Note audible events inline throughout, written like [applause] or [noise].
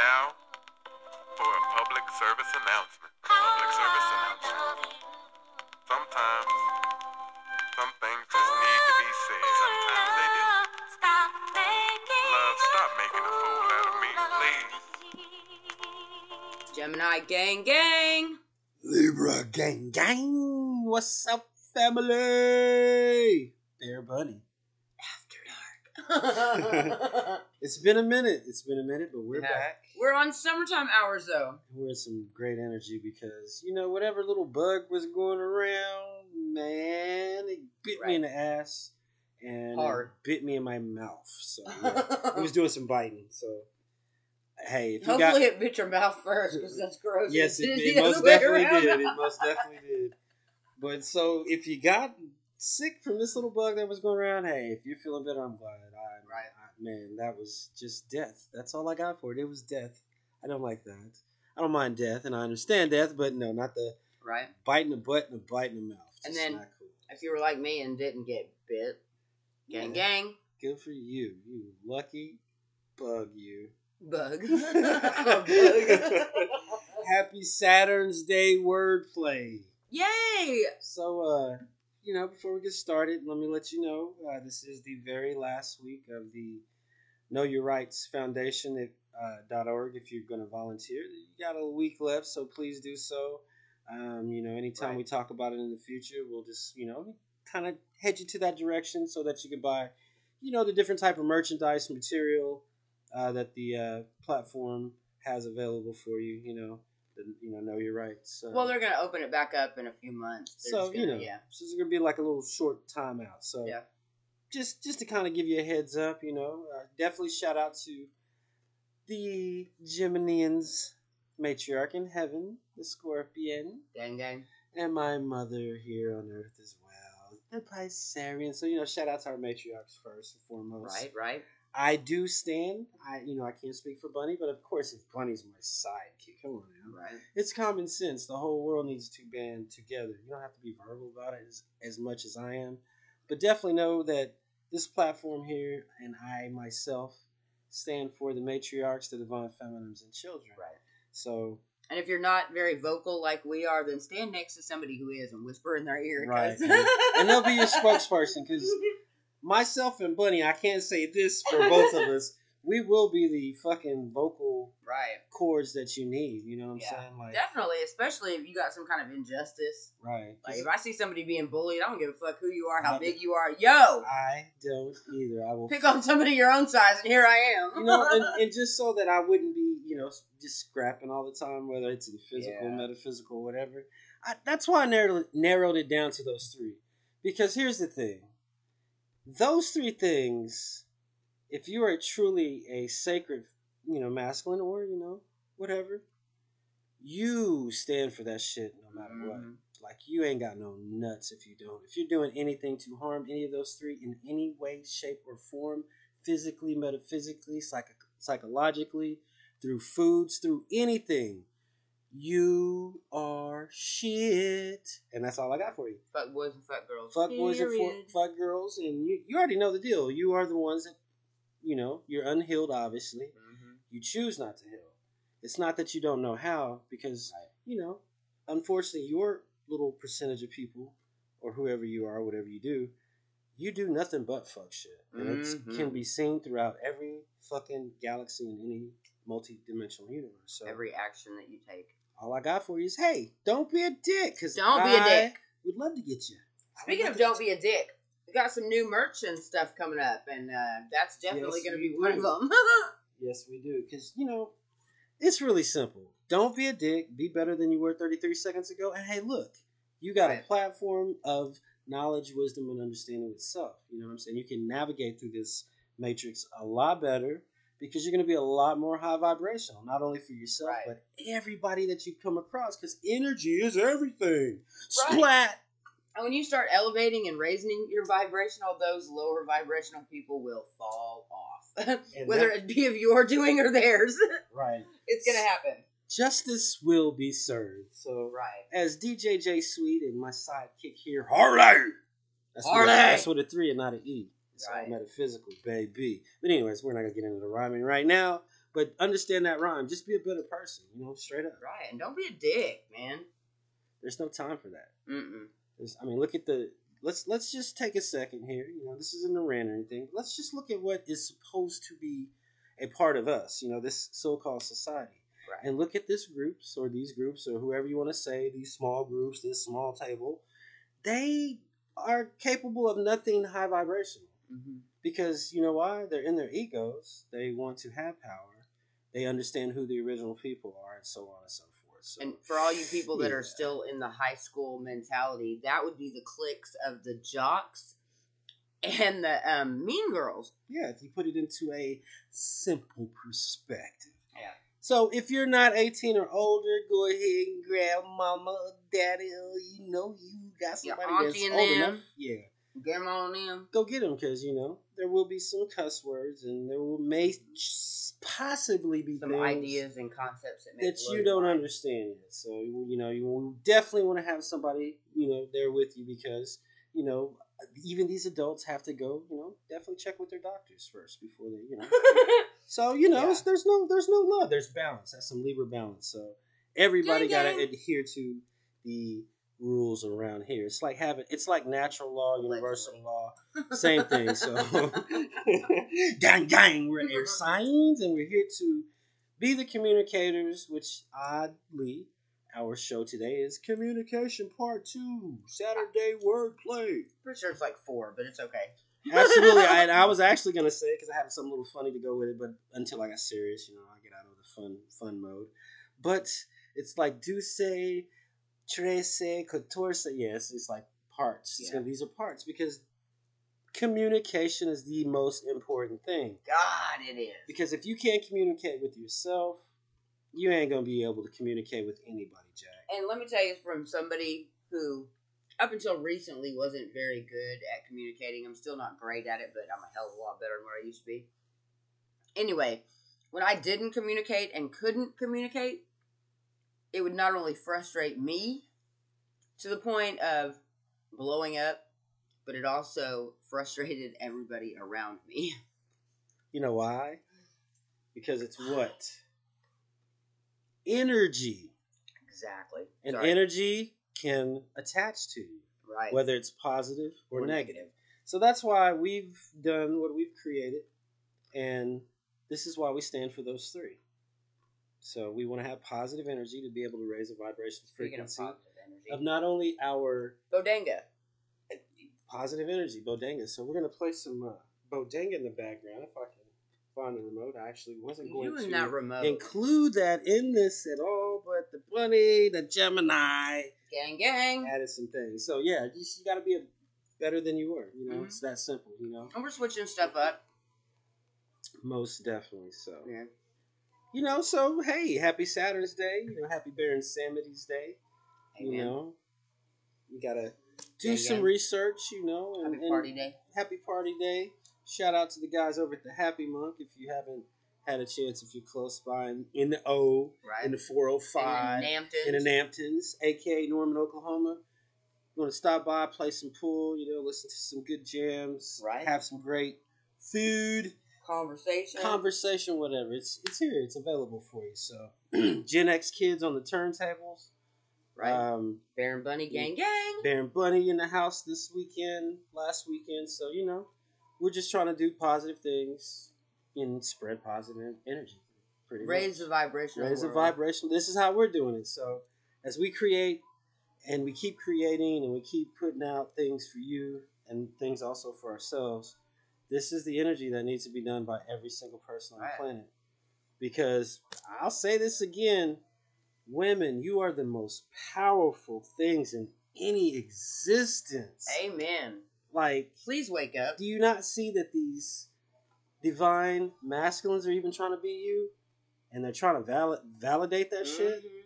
now for a public service announcement. Public service announcement. Sometimes some things just need to be said. Sometimes they do. Love, stop making a fool out of me, please. Gemini gang gang. Libra gang gang. What's up, family? Bear Bunny. [laughs] [laughs] It's been a minute. It's been a minute, but we're Yeah. back. We're on summertime hours though. We're in some great energy because you know whatever little bug was going around, man, it bit me in the ass and it Hard. bit me in my mouth. So [laughs] yeah, it was doing some biting. So hey, if you Hopefully got it bit your mouth first because that's gross. yes, it, [laughs] did it most definitely around. did. It most definitely did. But so if you got sick from this little bug that was going around, hey, if you're feeling better, I'm glad. I, Right. I, man, that was just death. That's all I got for it. It was death. I don't like that. I don't mind death, and I understand death, but no, not the Right. bite in the butt and the bite in the mouth. And then- not cool. If you were like me and didn't get bit, gang Yeah. gang, Good for you, you lucky bug, you. bug. Bug. [laughs] [laughs] Happy Saturn's Day wordplay. Yay! So, uh, you know, before we get started, let me let you know uh, this is the very last week of the Know Your Rights Foundation at uh, dot .org. If you're going to volunteer, you got a week left, so please do so. Um, you know, anytime Right. we talk about it in the future, we'll just you know kind of head you to that direction so that you can buy, you know, the different type of merchandise material uh, that the uh, platform has available for you. You know, the, you know, know your rights. Uh, Well, they're gonna open it back up in a few months. They're so you gonna- know, yeah. so it's gonna be like a little short timeout. So Yeah. just just to kind of give you a heads up, you know, uh, definitely shout out to the Geminians matriarch in heaven, the Scorpion, Gang gang. and my mother here on earth as well, the Piscean. So you know, shout out to our matriarchs first and foremost. Right, right. I do stand. I you know I can't speak for Bunny, but of course, if Bunny's my sidekick, come on now Right. it's common sense. The whole world needs to band together. You don't have to be verbal about it as, as much as I am, but definitely know that this platform here and I myself stand for the matriarchs, the divine feminines, and children. Right. So, And if you're not very vocal like we are, then stand next to somebody who is and whisper in their ear. Right. [laughs] and they'll be your spokesperson because [laughs] myself and Bunny, I can't say this for both of us. [laughs] We will be the fucking vocal right. chords that you need. You know what I'm Yeah. saying? Like, Definitely, especially if you got some kind of injustice. right. Like if I see somebody being bullied, I don't give a fuck who you are, how Love big you are. Yo, I don't either. I will pick on somebody your own size, and here I am. you know, and, [laughs] and just so that I wouldn't be, you know, just scrapping all the time, whether it's in physical, Yeah. metaphysical, whatever. I, that's why I narrowed, narrowed it down to those three. Because here's the thing those three things, if you are truly a sacred, you know, masculine or, you know, whatever, you stand for that shit no matter what. Mhm. Like you ain't got no nuts if you don't. If you're doing anything to harm any of those three in any way, shape, or form, physically, metaphysically, psych- psychologically, through foods, through anything, you are shit. And that's all I got for you. Fuck boys and fuck girls. Fuck boys and Period. fu- fuck girls, and you you already know the deal. You are the ones that, you know, you're unhealed. Obviously, Mhm. you choose not to heal. It's not that you don't know how, because Right. you know, unfortunately, your little percentage of people, or whoever you are, whatever you do, you do nothing but fuck shit, and it Mhm. can be seen throughout every fucking galaxy in any multi-dimensional universe. So Every action that you take. All I got for you is, hey, don't be a dick, because Don't be a dick. We'd love to get you. I Speaking of don't be a dick, we got some new merch and stuff coming up, and uh, that's definitely Yes, going to be one of them. [laughs] Yes, we do. Because, you know, it's really simple. Don't be a dick. Be better than you were 33 seconds ago. And hey, look, you got a platform of knowledge, wisdom, and understanding itself. You know what I'm saying? You can navigate through this matrix a lot better because you're going to be a lot more high vibrational, not only for yourself, Right. but everybody that you come across because energy is everything. Right. Splat! And when you start elevating and raising your vibrational, those lower vibrational people will fall off. [laughs] Whether that- it be of your doing or theirs, [laughs] right. it's going to happen. Justice will be served. So, Right. as DJ J Sweet and my sidekick here, Harley. That's Harley! a, that's with a three and not an E. It's Right. all metaphysical, baby. But anyways, we're not gonna get into the rhyming right now. But understand that rhyme. Just be a better person, you know, straight up. Right, and don't be a dick, man. There's no time for that. Mm-mm. There's, I mean, look at the. Let's let's just take a second here. You know, this isn't a rant or anything. Let's just look at what is supposed to be a part of us. You know, this so-called society. Right. and look at this groups or these groups or whoever you want to say these small groups this small table they are capable of nothing high vibrational hmm because you know why? They're in their egos. They want to have power. They understand who the original people are and so on and so forth. So And for all you people that are still in the high school mentality, that would be the cliques of the jocks and the um, mean girls. yeah if you put it into a simple perspective. Yeah. so if you're not 18 or older go ahead and grab mama daddy. Or you know you got somebody that's old them. enough yeah Grandma and them. go get them because you know there will be some cuss words and there will may possibly be Some ideas and concepts that, that you don't mind. understand yet. So you know you definitely want to have somebody you know there with you because you know even these adults have to go you know definitely check with their doctors first before they you know. [laughs] So you know Yeah. there's no there's no love there's balance that's some Libra balance. So everybody got to adhere to the rules around here. It's like having it's like natural law, universal law, [laughs] same thing. So, [laughs] gang, gang, we're air [laughs] signs, and we're here to be the communicators. Which oddly, our show today is communication part two, Saturday wordplay. Pretty sure it's like four, but it's okay. Absolutely, I, I was actually gonna say because I had something a little funny to go with it, but until I got serious, you know, I get out of the fun fun mode. But it's like Duce, Trece, Catorce. Yes, it's like parts. Yeah. gonna- these are parts because communication is the most important thing. God, it is. Because if you can't communicate with yourself, you ain't gonna be able to communicate with anybody, Jack. And let me tell you from somebody who, up until recently, wasn't very good at communicating. I'm still not great at it, but I'm a hell of a lot better than what I used to be. Anyway, when I didn't communicate and couldn't communicate, it would not only frustrate me to the point of blowing up, but it also frustrated everybody around me. You know why? Because it's what? Energy. Exactly. And Sorry. energy can attach to you, right. whether it's positive or, Or negative. So that's why we've done what we've created, and this is why we stand for those three. So we want to have positive energy to be able to raise the vibration Speaking of frequency of not only our Bodanga. positive energy, Bodanga. So we're gonna play some uh, Bodanga in the background if I can find the remote. I actually wasn't going to that include that in this at all, but the bunny, the Gemini, gang, gang. added some things. So yeah, you, you got to be a, better than you were. You know, Mhm. it's that simple. You know, And we're switching stuff up. most definitely. So Yeah. You know, so hey, happy Saturn's Day. You know, happy Baron Samedi's Day. Amen. You know, you gotta do Gang, some gang. research. You know, and, Happy party day. happy party day. Shout out to the guys over at the Happy Monk. If you haven't had a chance, if you're close by in, in the O, Right. in the 405, In the in the Namptons. Namptons, aka Norman, Oklahoma. You want to stop by, play some pool, you know, listen to some good jams, Right. have some great food, Conversation. conversation, whatever. It's it's here, it's available for you. So, [clears throat] Gen X kids on the turntables. right. Um, Baron Bunny gang gang. Baron Bunny in the house this weekend, last weekend. So you know, we're just trying to do positive things and spread positive energy. Pretty Raise the much. vibration. raise the world. vibration. This is how we're doing it. So as we create and we keep creating and we keep putting out things for you and things also for ourselves, this is the energy that needs to be done by every single person on Right. the planet. Because I'll say this again, women, you are the most powerful things in any existence. Amen. Like, Please wake up. do you not see that these divine masculines are even trying to be you? And they're trying to val- validate that shit? Mhm.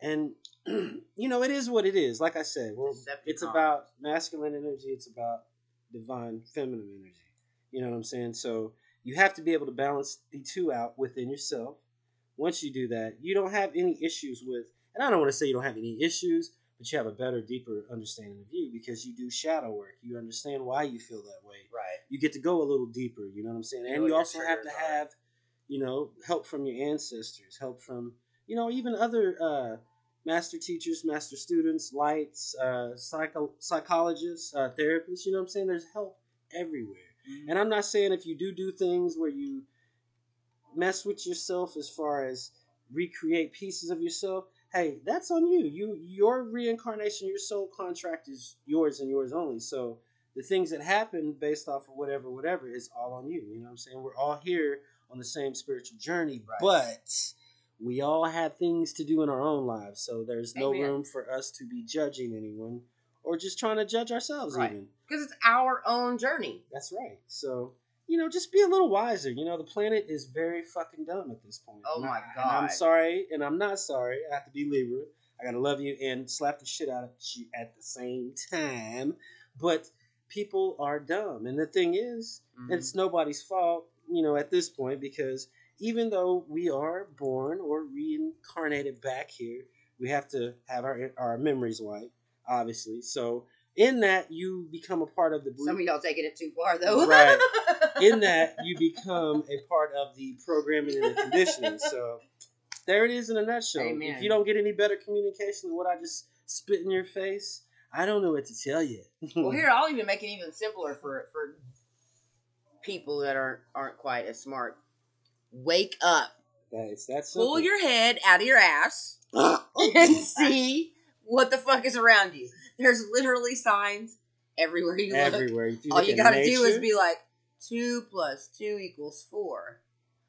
And, [clears throat] you know, it is what it is. Like I said, well, it's about masculine energy, it's about divine feminine energy. You know what I'm saying? So you have to be able to balance the two out within yourself. Once you do that, you don't have any issues with, and I don't want to say you don't have any issues, but you have a better, deeper understanding of you because you do shadow work. You understand why you feel that way Right. you get to go a little deeper. You know what I'm saying? You And you also have to have you know, help from your ancestors, help from, you know, even other uh, master teachers, master students, lights, uh, psycho- psychologists, uh, therapists. You know what I'm saying? There's help everywhere. And I'm not saying if you do do things where you mess with yourself as far as recreate pieces of yourself, hey, that's on you. You your reincarnation, your soul contract is yours and yours only. So the things that happen based off of whatever, whatever, is all on you. You know what I'm saying? We're all here on the same spiritual journey, Right. but we all have things to do in our own lives. So there's no Amen. room for us to be judging anyone or just trying to judge ourselves Right. even. Because it's our own journey. That's right. So, you know, just be a little wiser. You know, the planet is very fucking dumb at this point. Oh my I- and I'm sorry, and I'm not sorry. I have to be Libra. I gotta love you and slap the shit out of you at the same time. But people are dumb, and the thing is, Mhm. it's nobody's fault. You know, at this point, because even though we are born or reincarnated back here, we have to have our our memories wiped, obviously. So. In that, you become a part of the Some of y'all taking it too far, though. Right. [laughs] in that you become a part of the programming and the conditioning. So there it is in a nutshell. Amen. If you don't get any better communication than what I just spit in your face, I don't know what to tell you. [laughs] well, here I'll even make it even simpler for for people that aren't aren't quite as smart. Wake up. That's that simple. Pull your head out of your ass [laughs] and see what the fuck is around you. There's literally signs everywhere you look. everywhere. You All you gotta do is be like, two plus two equals four.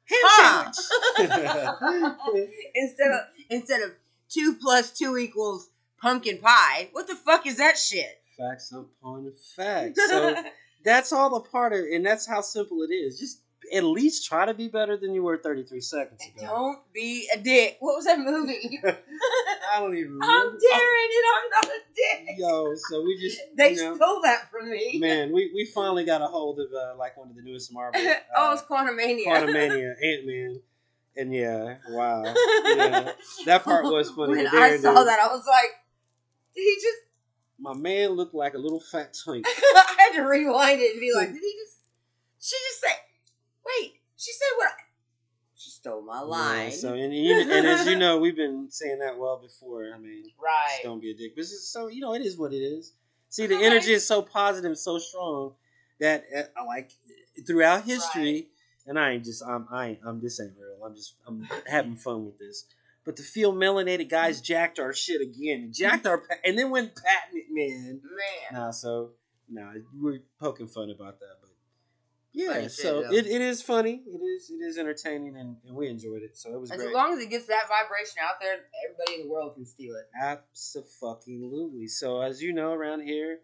Ham Ah! sandwich. [laughs] [laughs] instead of instead of two plus two equals pumpkin pie. What the fuck is that shit? facts upon facts. So [laughs] that's all a part of, and that's how simple it is. Just at least try to be better than you were 33 seconds ago. don't be a dick. What was that movie? [laughs] I don't even I'm remember. Darren and I'm not a dick. Yo, so we just [laughs] They you know, stole that from me. man, we, we finally got a hold of uh, like one of the newest Marvel. [laughs] Uh, oh, it's Quantumania. Quantumania, Ant Man, and yeah, wow, yeah, that part was funny. When I saw did- that, I was like, he just? my man looked like a little fat twink. I had to rewind it and be like, did he just? She just said, wait, she said what? I, she stole my line. Yeah, so and, and as you [laughs] know, we've been saying that well before. I mean, right. don't be a dick. But it's just so you know, it is what it is. See, the energy is so positive, so strong that uh, like throughout history, and I ain't just I'm I ain't, I'm this ain't real. I'm just I'm having fun with this. But to feel melanated guys jacked our shit again, jacked our and then went patent it, man. Man. Nah, so nah, we're poking fun about that, yeah. Shit, so it, it is funny. It is it is entertaining, and, and we enjoyed it. So it was As great. long as it gets that vibration out there, everybody in the world can steal it. Absolutely. So, as you know, around here,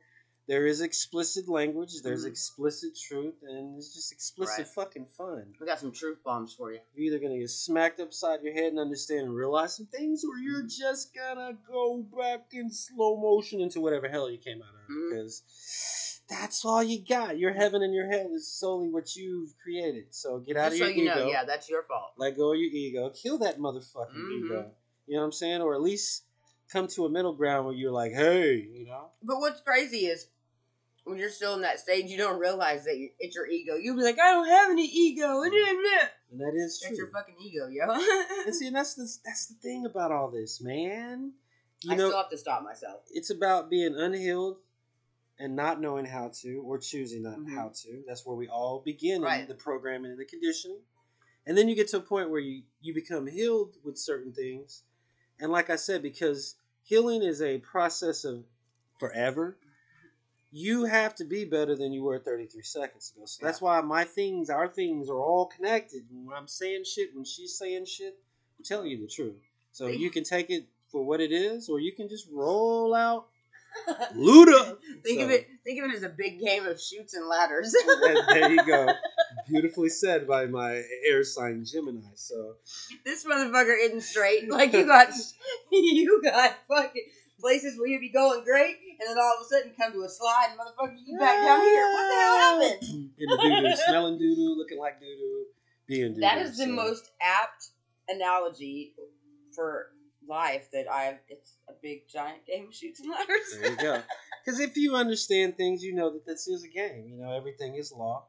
there is explicit language, there's Mhm. explicit truth, and it's just explicit Right. fucking fun. We got some truth bombs for you. You're either gonna get smacked upside your head and understand and realize some things, or you're Mm-hmm. just gonna go back in slow motion into whatever hell you came out of. Mhm. Because that's all you got. Your heaven and your hell is solely what you've created. So get out Just of so your you ego. know, yeah, that's your fault. Let go of your ego. Kill that motherfucking Mhm. ego. You know what I'm saying? Or at least come to a middle ground where you're like, hey, you know? But what's crazy is when you're still in that stage, you don't realize that you- it's your ego. You'll be like, I don't have any ego. And then, then. And that is That's your fucking ego, yo. [laughs] And see, and that's the that's the thing about all this, man. You I know, still have to stop myself. it's about being unhealed and not knowing how to or choosing not Mhm. how to. That's where we all begin in Right. the programming and the conditioning. And then you get to a point where you, you become healed with certain things. And like I said, because healing is a process of forever, you have to be better than you were 33 seconds ago. So that's why my things, our things are all connected. When I'm saying shit, when she's saying shit, I'm telling you the truth. So you can take it for what it is, or you can just roll out [laughs] Luda. think of it. Think of it as a big game of Chutes and Ladders. And there you go. [laughs] Beautifully said by my air sign Gemini. So this motherfucker isn't straight. Like you got, [laughs] you got fucking places where you'd be going great, and then all of a sudden come to a slide, and motherfucker, you back down here. What the hell happened? [laughs] in the doo doo, smelling doo doo, looking like doo doo, being doo doo. That is the most apt analogy for life that I've. It's a big giant game of Chutes and Ladders. There you go. [laughs] Because if you understand things, you know that this is a game. You know everything is law.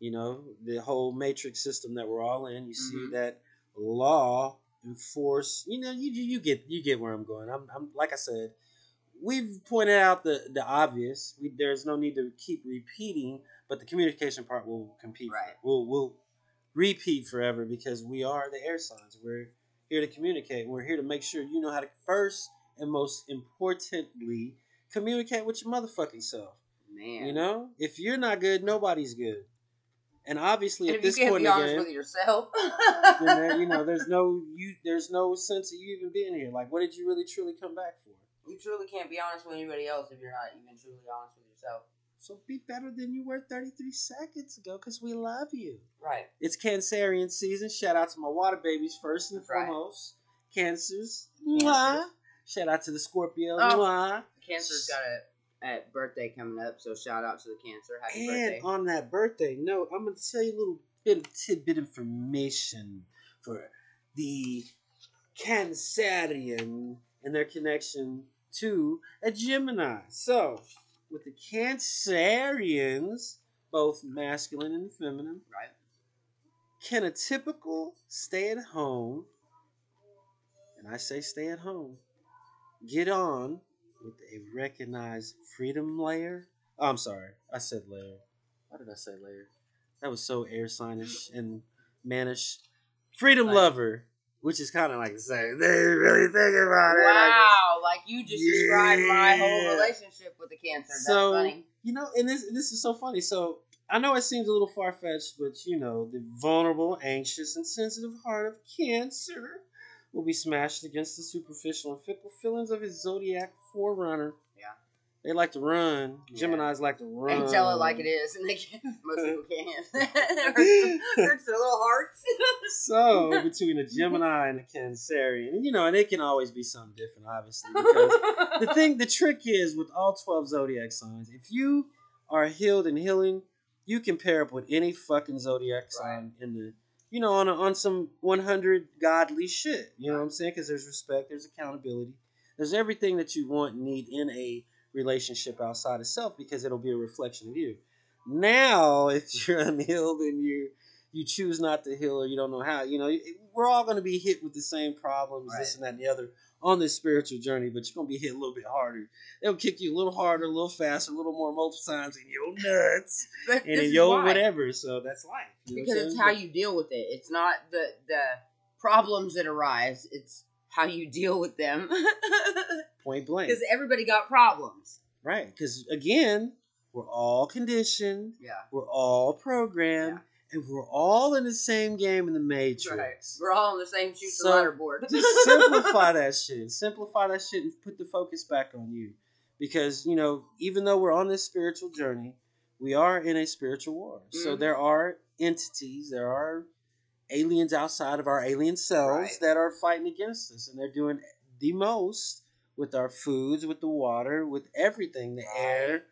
you know, the whole matrix system that we're all in. You see Mhm. that law enforce. You know, you you you get you get where I'm going. I'm, I'm like I said, we've pointed out the the obvious. We, there's no need to keep repeating, but the communication part will compete. Right. We'll we'll repeat forever because we are the air signs. We're here to communicate. We're here to make sure you know how to first and most importantly communicate with your motherfucking self. Man. You know, if you're not good, nobody's good. And obviously, and at this point be in honest game, with yourself, [laughs] then you know, [laughs] there's no you, there's no sense of you even being here. Like, what did you really truly come back for? you truly can't be honest with anybody else if you're not even truly honest with yourself. So be better than you were 33 seconds ago, because we love you. Right. It's Cancerian season. Shout out to my water babies first and Right. foremost. Cancers. Cancer. Mwah. Shout out to the Scorpio. Oh. Mwah. Cancer's got a, a birthday coming up, so shout out to the Cancer. Happy And birthday. on that birthday note, I'm going to tell you a little bit of tidbit information for the Cancerian and their connection to a Gemini. So, with the Cancerians, both masculine and feminine, Right. can a typical stay at home, and I say stay at home, get on with a recognized freedom layer? Oh, I'm sorry, I said layer. Why did I say layer? That was so air signish and manish. Freedom Like- lover, which is kind of like saying they [laughs] really think about it. Wow, like you just described my whole relationship with the Cancer. That's So- funny. You know, and this this is so funny. So I know it seems a little far fetched, but you know, the vulnerable, anxious, and sensitive heart of Cancer will be smashed against the superficial and fickle feelings of his zodiac forerunner. Yeah. They like to run. Yeah. Gemini's like to [laughs] run. And tell it like it is, and they can. [laughs] Most people can't. it [laughs] hurts, their little hearts. So between a Gemini and a Cancerian, and you know, and it can always be something different, obviously, because the thing, the trick is with all 12 zodiac signs, if you are healed and healing, you can pair up with any fucking zodiac sign in the, you know, on a, on some 100 godly shit. You know what I'm saying? Because there's respect, there's accountability, there's everything that you want and need in a relationship outside of self because it'll be a reflection of you. Now, [laughs] if you're unhealed and you you choose not to heal or you don't know how, you know, we're all going to be hit with the same problems, this and that and the other on this spiritual journey, but you're gonna be hit a little bit harder. They'll kick you a little harder, a little faster, a little more multiple times [laughs] in your nuts and in your whatever. So that's life. you know Because it's how you deal with it. It's not the the problems that arise. It's how you deal with them. [laughs] point blank, Because everybody got problems. right? Because again, we're all conditioned, Yeah. we're all programmed, and we're all in the same game in the matrix. Right. We're all on the same shoot So, ladder board. just simplify [laughs] that shit. Simplify that shit and put the focus back on you. Because, you know, even though we're on this spiritual journey, we are in a spiritual war. So Mhm. there are entities, there are aliens outside of our alien selves Right. that are fighting against us. And they're doing the most with our foods, with the water, with everything, the Right. air,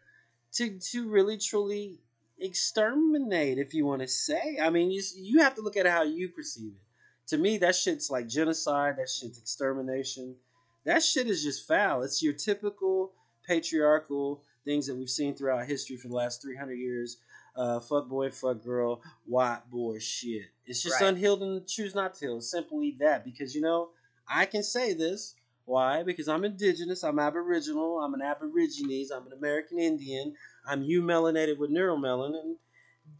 to, to really truly exterminate, if you want to say. I mean, you, you have to look at how you perceive it to me, that shit's like genocide. That shit's extermination. That shit is just foul. It's your typical patriarchal things that we've seen throughout history for the last 300 years. Uh, fuck boy, fuck girl, white boy shit. It's just Right. unhealed and choose not to heal. Simply that. Because, you know, I can say this. Why? Because I'm indigenous. I'm aboriginal. I'm an aborigines. I'm an American Indian. I'm you melanated with neuromelon. And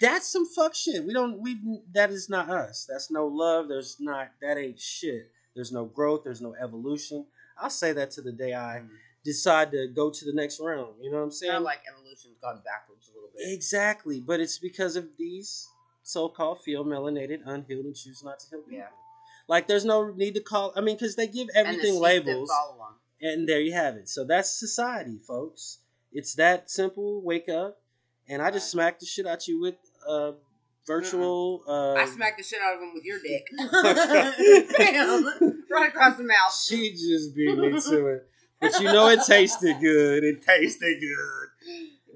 that's some fuck shit. We don't we that is not us. That's no love. There's not that ain't shit. There's no growth, there's no evolution. I'll say that to the day I mm-hmm. decide to go to the next round. You know what I'm saying? Kind of like evolution's gone backwards a little bit. exactly. But it's because of these so called feel melanated, unhealed, and choose not to heal people. Yeah. Like there's no need to call I mean, because they give And the everything labels and there you have it. So that's society, folks. It's that simple. Wake up, and I just smacked the shit out you with uh, virtual. Uh, I smacked the shit out of him with your dick. Bam! [laughs] right across the mouth. she just beat me to it, but you know it tasted good. It tasted good.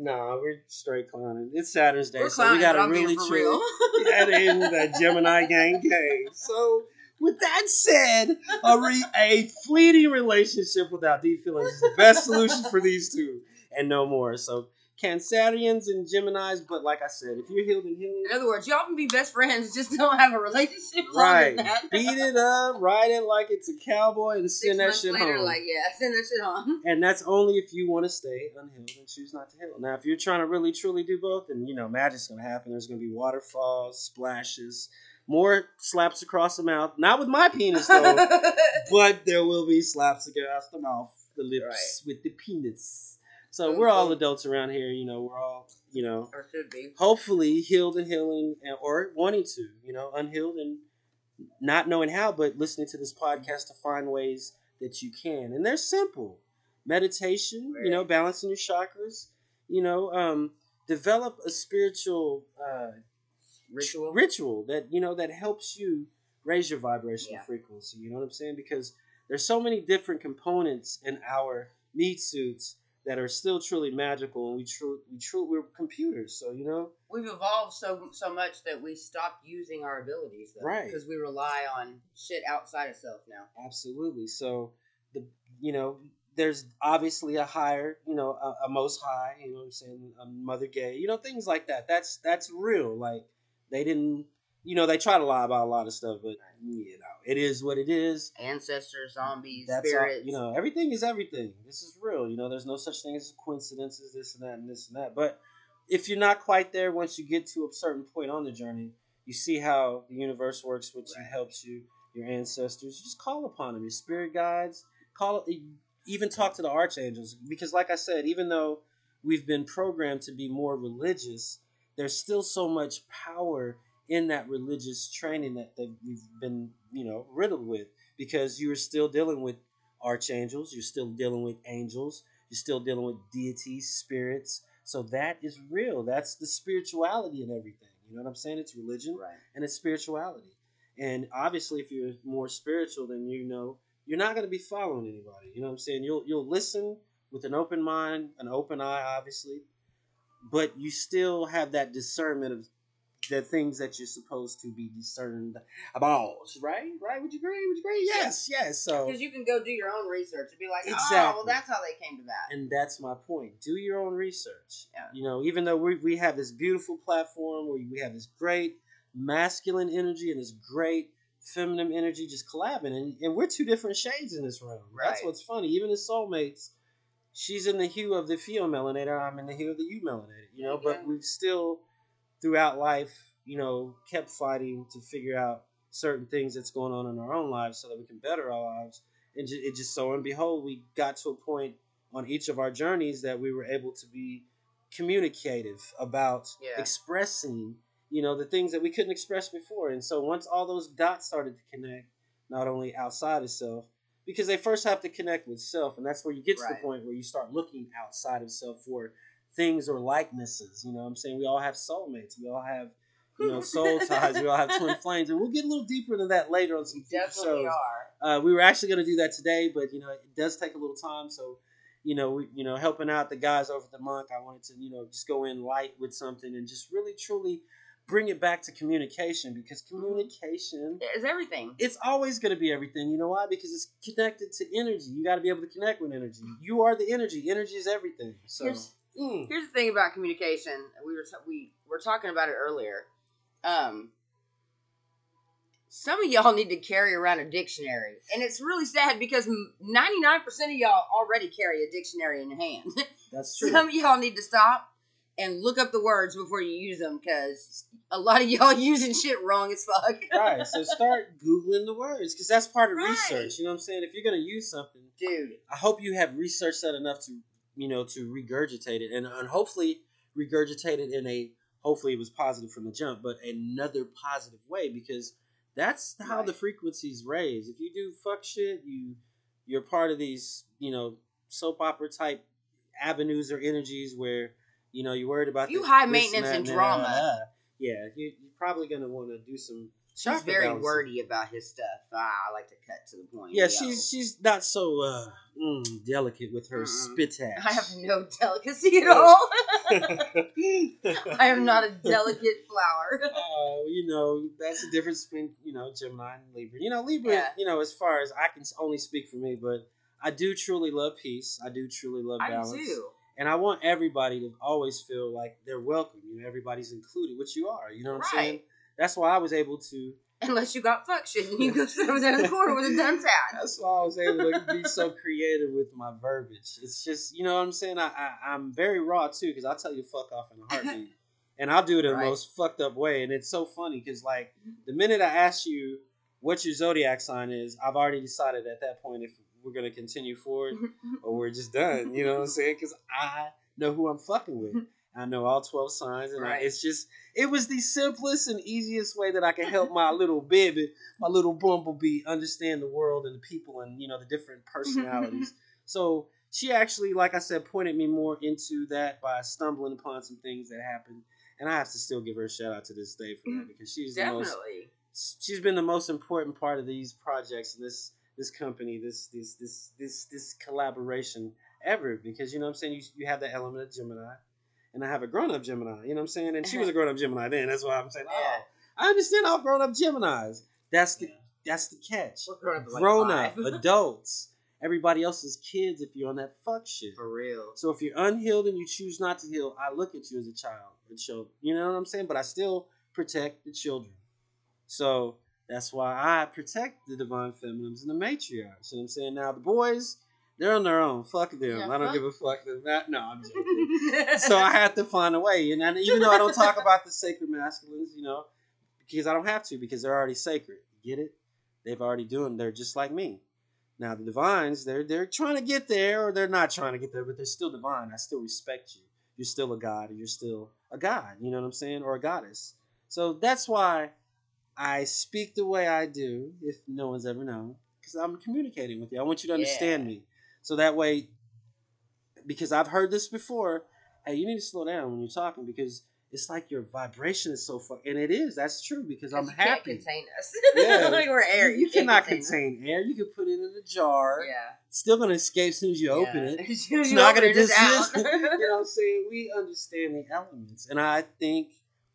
Nah, we're straight clowning. It's Saturn's Day, We're so we got but to really for chill. real. Get in that Gemini gang game. So. With that said, a, re- a fleeting relationship without deep feelings is the best solution for these two, and no more. So Cancerians and Geminis, but like I said, if you're healed and healing, In other words, y'all can be best friends, [laughs] just don't have a relationship right, beat it up, ride it like it's a cowboy, and Six send that shit later, home. like yeah, send that shit home. [laughs] and that's only if you want to stay unhealed and choose not to heal. Now, if you're trying to really truly do both, then you know magic's gonna happen. There's gonna be waterfalls, splashes, more slaps across the mouth. Not with my penis though, [laughs] but there will be slaps across the mouth, the lips Right. with the penis. So we're all adults around here. You know, we're all you know, or should be. hopefully healed and healing, and, or wanting to, you know, unhealed and not knowing how, but listening to this podcast to find ways that you can. And they're simple meditation, you know, balancing your chakras, you know, um, develop a spiritual uh, Ritual. ritual that you know that helps you raise your vibrational Yeah. frequency. You know what I'm saying? Because there's so many different components in our meat suits that are still truly magical, and we true we true we're computers. So you know, We've evolved so so much that we stopped using our abilities, though, Right. Because we rely on shit outside of self now. absolutely. So the you know. There's obviously a higher, you know, a, a most high, you know I'm saying, a mother gay, you know, things like that. That's that's real. Like they didn't, you know, they try to lie about a lot of stuff, but you know, it is what it is. Ancestors, zombies, That's all, spirits. you know, everything is everything. This is real. You know, there's no such thing as coincidences, this and that, and this and that. But if you're not quite there, once you get to a certain point on the journey, you see how the universe works which Right. helps you, your ancestors. You just call upon them, your spirit guides. Call, even talk to the archangels, because, like I said, even though we've been programmed to be more religious, there's still so much power in that religious training that, we've been, you know, riddled with because you're still dealing with archangels, you're still dealing with angels, you're still dealing with deities, spirits. So that is real. That's the spirituality and everything. You know what I'm saying? It's religion right. and it's spirituality. And obviously, if you're more spiritual, then you know you're not going to be following anybody. You know what I'm saying? You'll you'll listen with an open mind, an open eye, obviously, but you still have that discernment of the things that you're supposed to be discerned about. Right? Right? Would you agree? Would you agree? Yes. Yes. So Because you can go do your own research and be like, oh, well, that's how they came to that. and that's my point. Do your own research. Yeah. You know, even though we, we have this beautiful platform where we have this great masculine energy and this great feminine energy just collabing, and, and we're two different shades in this room. That's what's funny. Even as soulmates, she's in the hue of the feel melanated, I'm in the hue of the you melanated. You know, but we've still throughout life, you know, kept fighting to figure out certain things that's going on in our own lives so that we can better our lives. And it just so and behold, we got to a point on each of our journeys that we were able to be communicative about Yeah. expressing, you know, the things that we couldn't express before. And so once all those dots started to connect, not only outside of self, because they first have to connect with self, and that's where you get to Right. the point where you start looking outside of self for things or likenesses. You know what I'm saying? We all have soulmates. We all have, you know, [laughs] soul ties. We all have twin [laughs] flames. And we'll get a little deeper into that later on some future definitely shows. are. Uh, we were actually going to do that today, but you know it does take a little time. So, you know, we, you know, helping out the guys over at the monk, I wanted to, you know, just go in light with something and just really truly bring it back to communication because communication is everything. it's always going to be everything. You know why? Because it's connected to energy. You got to be able to connect with energy. You are the energy. Energy is everything. So, Here's- mm, Here's the thing about communication. We were we were talking about it earlier. Um, some of y'all need to carry around a dictionary, and it's really sad because ninety nine percent of y'all already carry a dictionary in your hand. [laughs] that's true. some of y'all need to stop and look up the words before you use them because a lot of [laughs] y'all using shit wrong as fuck. [laughs] right. So start googling the words because that's part of Right. research. You know what I'm saying? If you're going to use something, Dude, I hope you have researched that enough to, you know, to regurgitate it and, and hopefully regurgitate it in a, hopefully it was positive from the jump, but another positive way because that's how the frequencies raise. If you do fuck shit, you, you're part of these, you know, soap opera type avenues or energies where, you know, you're worried about You high maintenance and drama. that. Yeah, you, you're probably going to want to do some. She's very wordy about his stuff. Ah, I like to cut to the point. Yeah, yo. she's she's not so uh, mm, delicate with her Mm-mm. spitach. I have no [laughs] delicacy at all. [laughs] I am not a delicate flower. Uh, [laughs] you know, that's the difference between you know Gemini and Libra. You know, Libra. Yeah. You know, as far as I can only speak for me, but I do truly love peace. I do truly love I balance. do. And I want everybody to always feel like they're welcome. You know, everybody's included, which you are. You know what I'm saying? That's why I was able to. Unless you got fuck shit and you go over there in the corner with a dunce hat. That's why I was able to be so creative with my verbiage. It's just, you know what I'm saying? I, I I'm very raw too because I'll tell you fuck off in a heartbeat, [laughs] and I'll do it in Right. the most fucked up way. And it's so funny because like the minute I ask you what your zodiac sign is, I've already decided at that point if we're gonna continue forward [laughs] or we're just done. You know what I'm saying? Because I know who I'm fucking with. [laughs] I know all 12 signs, and I, it's just, it was the simplest and easiest way that I could help my [laughs] little baby, my little bumblebee, understand the world and the people and, you know, the different [laughs] personalities. so she actually, like I said, pointed me more into that by stumbling upon some things that happened. And I have to still give her a shout out to this day for that mm-hmm. because she's the most Definitely. she's been the most important part of these projects and this this company this this this this this collaboration ever because you know what I'm saying you you have that element of Gemini and I have a grown up Gemini you know what I'm saying and she was a uh-huh. grown up Gemini then that's why I'm saying oh I understand all grown up Geminis that's the that's the catch We're grown up like grown up [laughs] adults everybody else's kids if you're on that fuck shit For real. so if you're unhealed and you choose not to heal, I look at you as a child, a child. You know what I'm saying? But I still protect the children. So that's why I protect the divine feminines and the matriarchs. You know what I'm saying? Now the boys, they're on their own. Fuck them. Yeah, I don't fuck- give a fuck. That, no, I'm joking. [laughs] so I have to find a way. And, even though I don't talk about the sacred masculines, you know, because I don't have to, because they're already sacred. Get it? They've already doing. They're just like me. Now the divines, they're they're trying to get there, or they're not trying to get there, but they're still divine. I still respect you. You're still a god, and you're still a god. You know what I'm saying, or a goddess. So that's why I speak the way I do. If no one's ever known, because I'm communicating with you. I want you to understand Yeah. me, so that way, because I've heard this before. Hey, you need to slow down when you're talking because it's like your vibration is so fuck, and it is. That's true because I'm you happy. Can't contain us. [laughs] Yeah. [laughs] like we're air. You, can't cannot contain contain air. You can put it in a jar. Yeah. It's still gonna escape as soon as you [laughs] open it. It's not gonna dismiss. you know what I'm saying? We understand the elements, and I think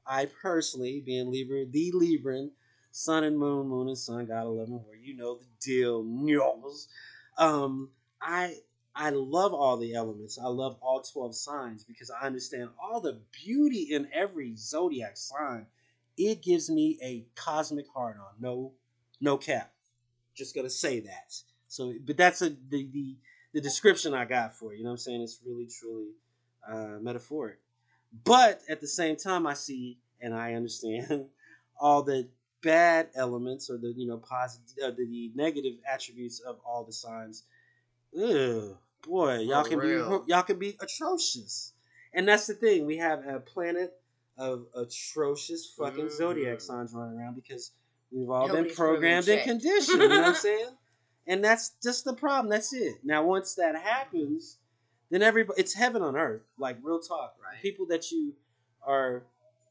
I personally, being Libra, the Libran, Sun and Moon, Moon and Sun, God eleven, where you know the deal, knows. Um, I I love all the elements. I love all twelve signs because I understand all the beauty in every zodiac sign. It gives me a cosmic heart on. No, no cap. Just gonna say that. So, but that's a the the, the description I got for it. You know what I'm saying? It's really truly uh, metaphoric. But at the same time, I see and I understand [laughs] all the bad elements or the you know positive uh, the, the negative attributes of all the signs. Ugh, boy, y'all For can real. be y'all can be atrocious, and that's the thing. We have a planet of atrocious fucking zodiac Mhm. signs running around because we've all been Nobody's proven programmed and conditioned. You know what I'm saying? [laughs] And that's just the problem. That's it. Now, once that happens, then everybody it's heaven on earth. Like real talk. Right. People that you are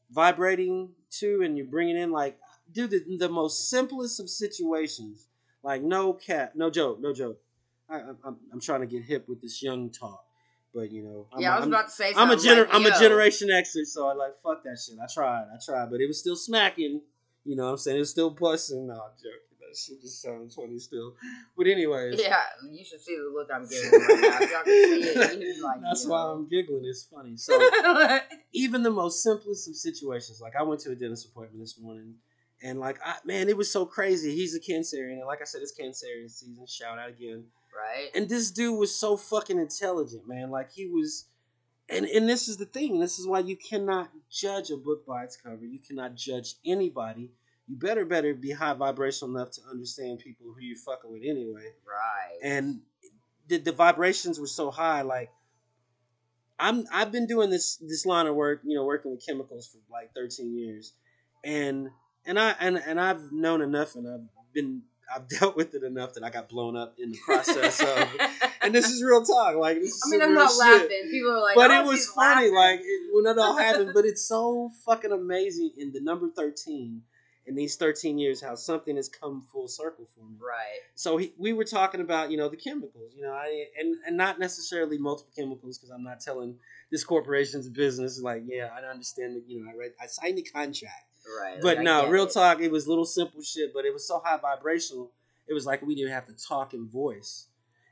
vibrating to and you're bringing in, like, do the the most simplest of situations. Like no cat, no joke, no joke. I, I'm, I'm- I'm trying to get hip with this young talk, but you know, I'm, yeah, I was I'm, about to say I'm a gener- like, I'm a generation Xer, so I like fuck that shit. I tried, I tried, but it was still smacking. You know what I'm saying? It was still busting. No, I'm joking. That shit just sounds funny still. But anyways, Yeah, you should see the look I'm giving right now. Y'all it, like, [laughs] that's why I'm giggling. It's funny. [laughs] So even the most simplest of situations, like I went to a dentist appointment this morning, and like I, man, it was so crazy. He's a Cancerian, and like I said, it's Cancerian season. Shout out again. Right? And this dude was so fucking intelligent, man. Like he was, and and this is the thing. This is why you cannot judge a book by its cover. You cannot judge anybody. You better better be high vibrational enough to understand people who you're fucking with anyway. Right. And the, the vibrations were so high. Like I'm I've been doing this this line of work, you know, working with chemicals for like 13 years, and and I and and I've known enough, and I've been I've dealt with it enough that I got blown up in the process of. [laughs] And this is real talk. Like this is I mean, I'm not shit. laughing. People are like, but oh, it was funny, laughing. like it, when it all happened. But it's so [laughs] fucking amazing in the number thirteen in these thirteen years how something has come full circle for me. right. So he, we were talking about you know the chemicals, you know, I, and and not necessarily multiple chemicals because I'm not telling this corporation's business like yeah I understand that you know I read I signed the contract. Right. But like, no, real it. talk. It was little simple shit, but it was so high vibrational. It was like we didn't have to talk in voice,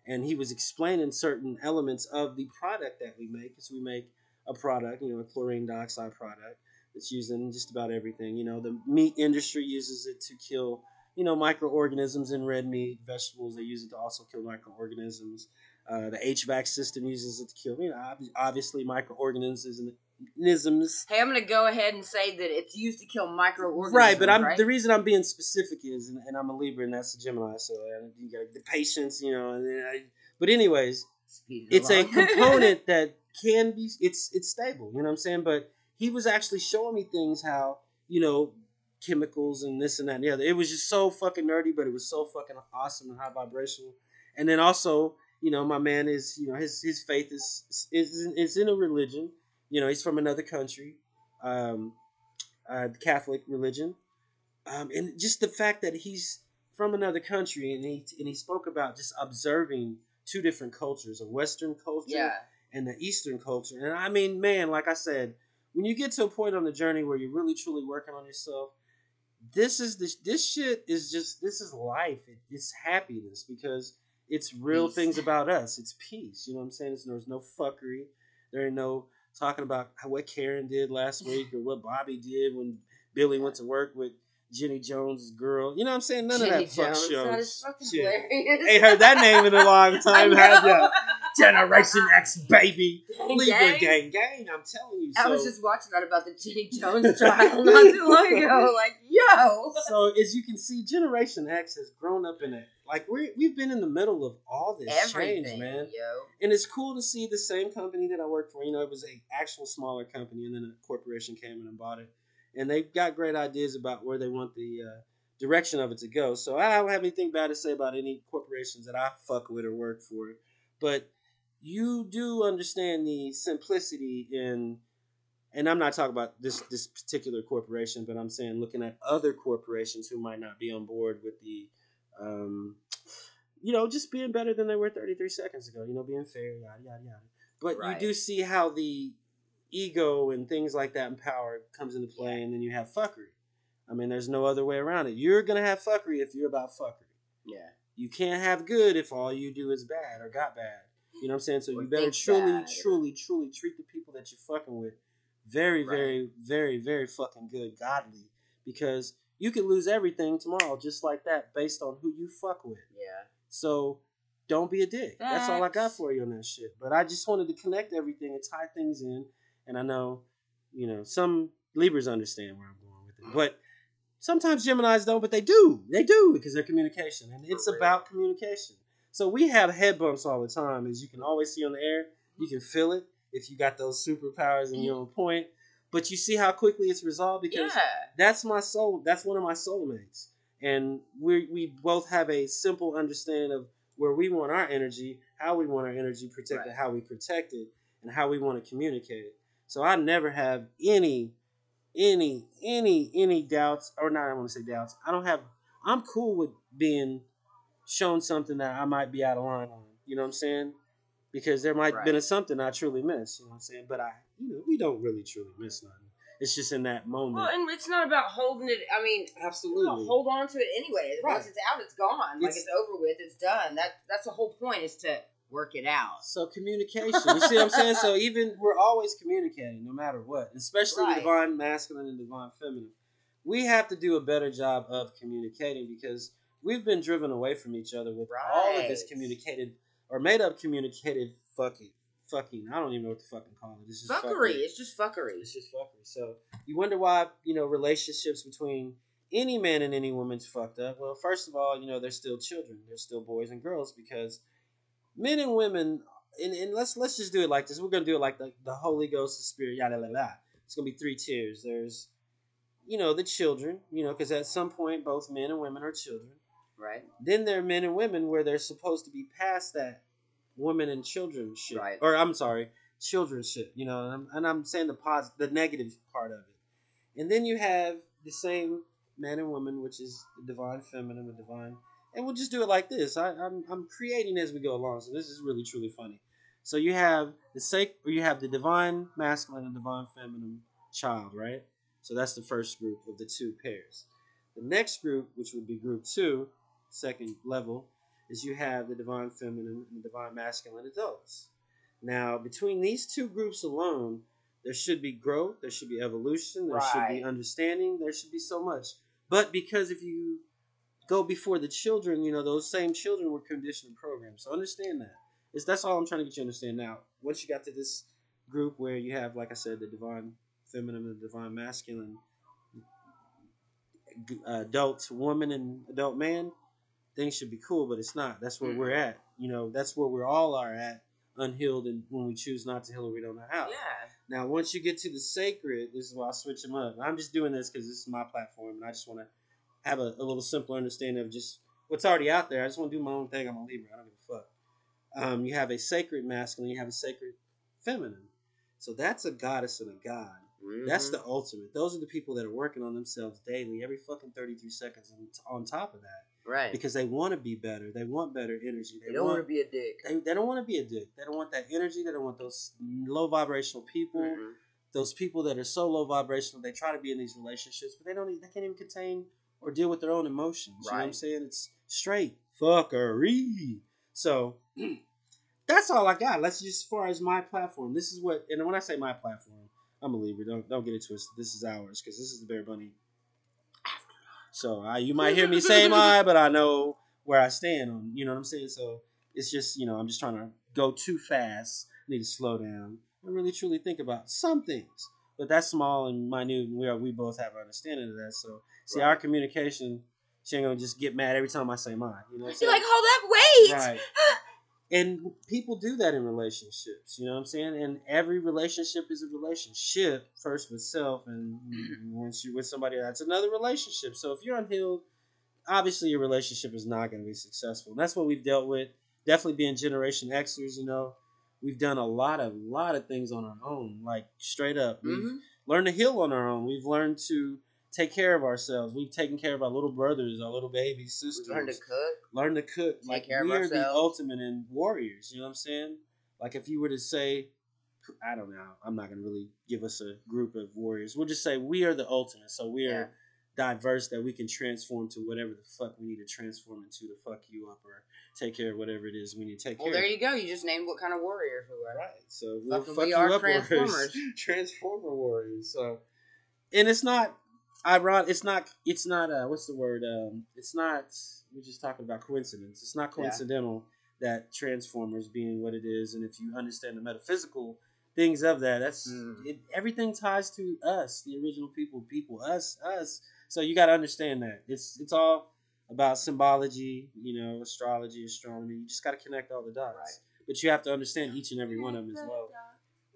and he was explaining certain elements of the product that we make. Because we make a product, you know, a chlorine dioxide product that's used in just about everything. You know, the meat industry uses it to kill, you know, microorganisms in red meat, vegetables. They use it to also kill microorganisms. Uh, the HVAC system uses it to kill, you know, obviously microorganisms and isms. Hey, I'm gonna go ahead and say that it's used to kill microorganisms. Right, but I'm right? the reason I'm being specific is, and, and I'm a Libra, and that's a Gemini, so uh, you got the patience, you know. I, but anyways, Speed it it's a [laughs] component that can be it's it's stable. You know what I'm saying? But he was actually showing me things how you know chemicals and this and that and the other. It was just so fucking nerdy, but it was so fucking awesome and high vibrational. And then also, you know, my man is you know his his faith is is is in a religion. You know, he's from another country, um, uh, Catholic religion, um, and just the fact that he's from another country and he and he spoke about just observing two different cultures, a Western culture yeah, and the Eastern culture. And I mean, man, like I said, when you get to a point on the journey where you're really truly working on yourself, this is this this shit is just this is life. It, it's happiness because it's real Peace. things about us. It's peace. You know what I'm saying? It's, there's no fuckery. There ain't no talking about what Karen did last week or what Bobby did when Billy went to work with Jenny Jones' girl. You know what I'm saying? None Jenny of that fuck Jones, shows. That is fucking Shit. hilarious. Ain't heard that name in a long [laughs] time, have ya? Generation X, baby. Gang, Libra gang. gang, gang. I'm telling you. I So, was just watching that about the Jenny Jones trial not too long ago. [laughs] Like, yo, so as you can see, Generation X has grown up in it. Like we we've been in the middle of all this everything, change, man. yo. And it's cool to see the same company that I worked for. You know, it was a actual smaller company, and then a corporation came in and bought it. And they've got great ideas about where they want the uh, direction of it to go. So I don't have anything bad to say about any corporations that I fuck with or work for. But you do understand the simplicity in, and I'm not talking about this this particular corporation, but I'm saying looking at other corporations who might not be on board with the, um, you know, just being better than they were 33 seconds ago. You know, being fair, yada yada yada. But Right. you do see how the ego and things like that and power comes into play, and then you have fuckery. I mean, there's no other way around it. You're gonna have fuckery if you're about fuckery. Yeah. You can't have good if all you do is bad or got bad. You know what I'm saying? So Or you better truly, bad. truly, truly treat the people that you're fucking with very, Right. very, very, very fucking good, godly, because you could lose everything tomorrow just like that based on who you fuck with. Yeah. So don't be a dick. That's all I got for you on that shit. But I just wanted to connect everything and tie things in. And I know, you know, some Libras understand where I'm going with it. But sometimes Geminis don't, but they do. They do because they're communication. And it's about communication. So we have head bumps all the time, as you can always see on the air. You can feel it if you got those superpowers and you're on point. But you see how quickly it's resolved because Yeah. that's my soul. That's one of my soulmates, and we we both have a simple understanding of where we want our energy, how we want our energy protected, Right. how we protect it, and how we want to communicate it. So I never have any, any, any, any doubts, or not. I want to say doubts. I don't have. I'm cool with being shown something that I might be out of line on. You know what I'm saying? Because there might have been a something I truly miss. You know what I'm saying? But I, you know, we don't really truly miss nothing. It's just in that moment. Well, and it's not about holding it. I mean, Absolutely. hold on to it anyway. Right. Once it's out, it's gone. like It's- it's over with. It's done. That that's the whole point is to work it out. So communication. You see what I'm saying? So [laughs] even we're always communicating, no matter what. Especially the Right. divine masculine and divine feminine. We have to do a better job of communicating because we've been driven away from each other with all of this communicated or made up communicated fucking fucking. I don't even know what to fucking call it. It's just Fuckery. It's just fuckery. It's just fuckery. So you wonder why you know relationships between any man and any woman's fucked up. Well, first of all, you know they're still children. They're still boys and girls because men and women. And, and let's let's just do it like this. We're gonna do it like the, the Holy Ghost, the Spirit, yada yada yada. It's gonna be three tiers. There's, you know, the children. You know, because at some point both men and women are children. Right. Then there are men and women where they're supposed to be past that women and children shit. Right. Or I'm sorry, children shit. You know, and I'm, and I'm saying the pos- the negative part of it. And then you have the same man and woman, which is the divine feminine, the divine. And we'll just do it like this. I, I'm I'm creating as we go along, so this is really truly funny. So you have the sake, or you have the divine masculine and divine feminine child, right? So that's the first group of the two pairs. The next group, which would be group two, second level, is you have the divine feminine and the divine masculine adults. Now, between these two groups alone, there should be growth, there should be evolution, there should be understanding, there should be so much. But because if you go before the children, you know, those same children were conditioned and programmed. So understand that. It's, that's all I'm trying to get you to understand now. Once you got to this group where you have, like I said, the divine feminine and the divine masculine, uh, adult woman and adult man, things should be cool, but it's not. That's where Mhm. we're at. You know, that's where we all are at, unhealed, and when we choose not to heal or we don't know how. Yeah. Now, once you get to the sacred, this is why I switch them up. I'm just doing this because this is my platform, and I just want to have a, a little simpler understanding of just what's already out there. I just want to do my own thing. I'm a Libra. I don't give a fuck. Um, you have a sacred masculine, you have a sacred feminine. So that's a goddess and a god. That's Mhm. the ultimate. Those are the people that are working on themselves daily, every fucking 33 seconds, and t- on top of that, right. because they want to be better. They want better energy. They don't want to be a dick. They, they don't want to be a dick. They don't want that energy. They don't want those low vibrational people Mhm. those people that are so low vibrational, they try to be in these relationships, but they don't. They can't even contain or deal with their own emotions. You know what I'm saying? It's straight fuckery. So [clears throat] that's all I got. Let's just as far as my platform. This is what, and when I say my platform, I'm a Libra. Don't don't get it twisted. This is ours because this is the Bear Bunny. So I, you might hear me [laughs] say my, but I know where I stand on. You know what I'm saying? So it's just you know I'm just trying to go too fast. need to slow down and really truly think about some things. But that's small and minute, and we are we both have an understanding of that. So see, Right. our communication, she ain't gonna just get mad every time I say mine. You know what I'm You're saying? like, hold up, wait. Right. [laughs] And people do that in relationships, you know what I'm saying? And every relationship is a relationship, first with self, and once you're with somebody, that's another relationship. So if you're unhealed, obviously your relationship is not going to be successful. And that's what we've dealt with. Definitely being Generation Xers, you know, we've done a lot of lot of things on our own, like straight up. We've Mhm. learned to heal on our own. We've learned to take care of ourselves. We've taken care of our little brothers, our little babies, We sisters learned to cook. learn to cook. Take like care of we're the ultimate in warriors. You know what I'm saying? Like if you were to say, I don't know. I'm not gonna really give us a group of warriors. We'll just say we are the ultimate. So we Yeah. are diverse that we can transform to whatever the fuck we need to transform into to fuck you up or take care of whatever it is we need to take Well, care Well, there of. you go. You just named what kind of warriors we were. Right. So we'll fuck we you are up, Transformers. warriors. [laughs] Transformer warriors. So, and it's not ironic. It's not. It's not. Uh, what's the word? Um, it's not. We're just talking about coincidence. It's not Yeah. coincidental that Transformers being what it is, and if you understand the metaphysical things of that, that's Mm. it, everything ties to us, the original people, people, us, us. So you got to understand that it's it's all about symbology, you know, astrology, astronomy. You just got to connect all the dots. Right. But you have to understand each and every one of them as well. [laughs]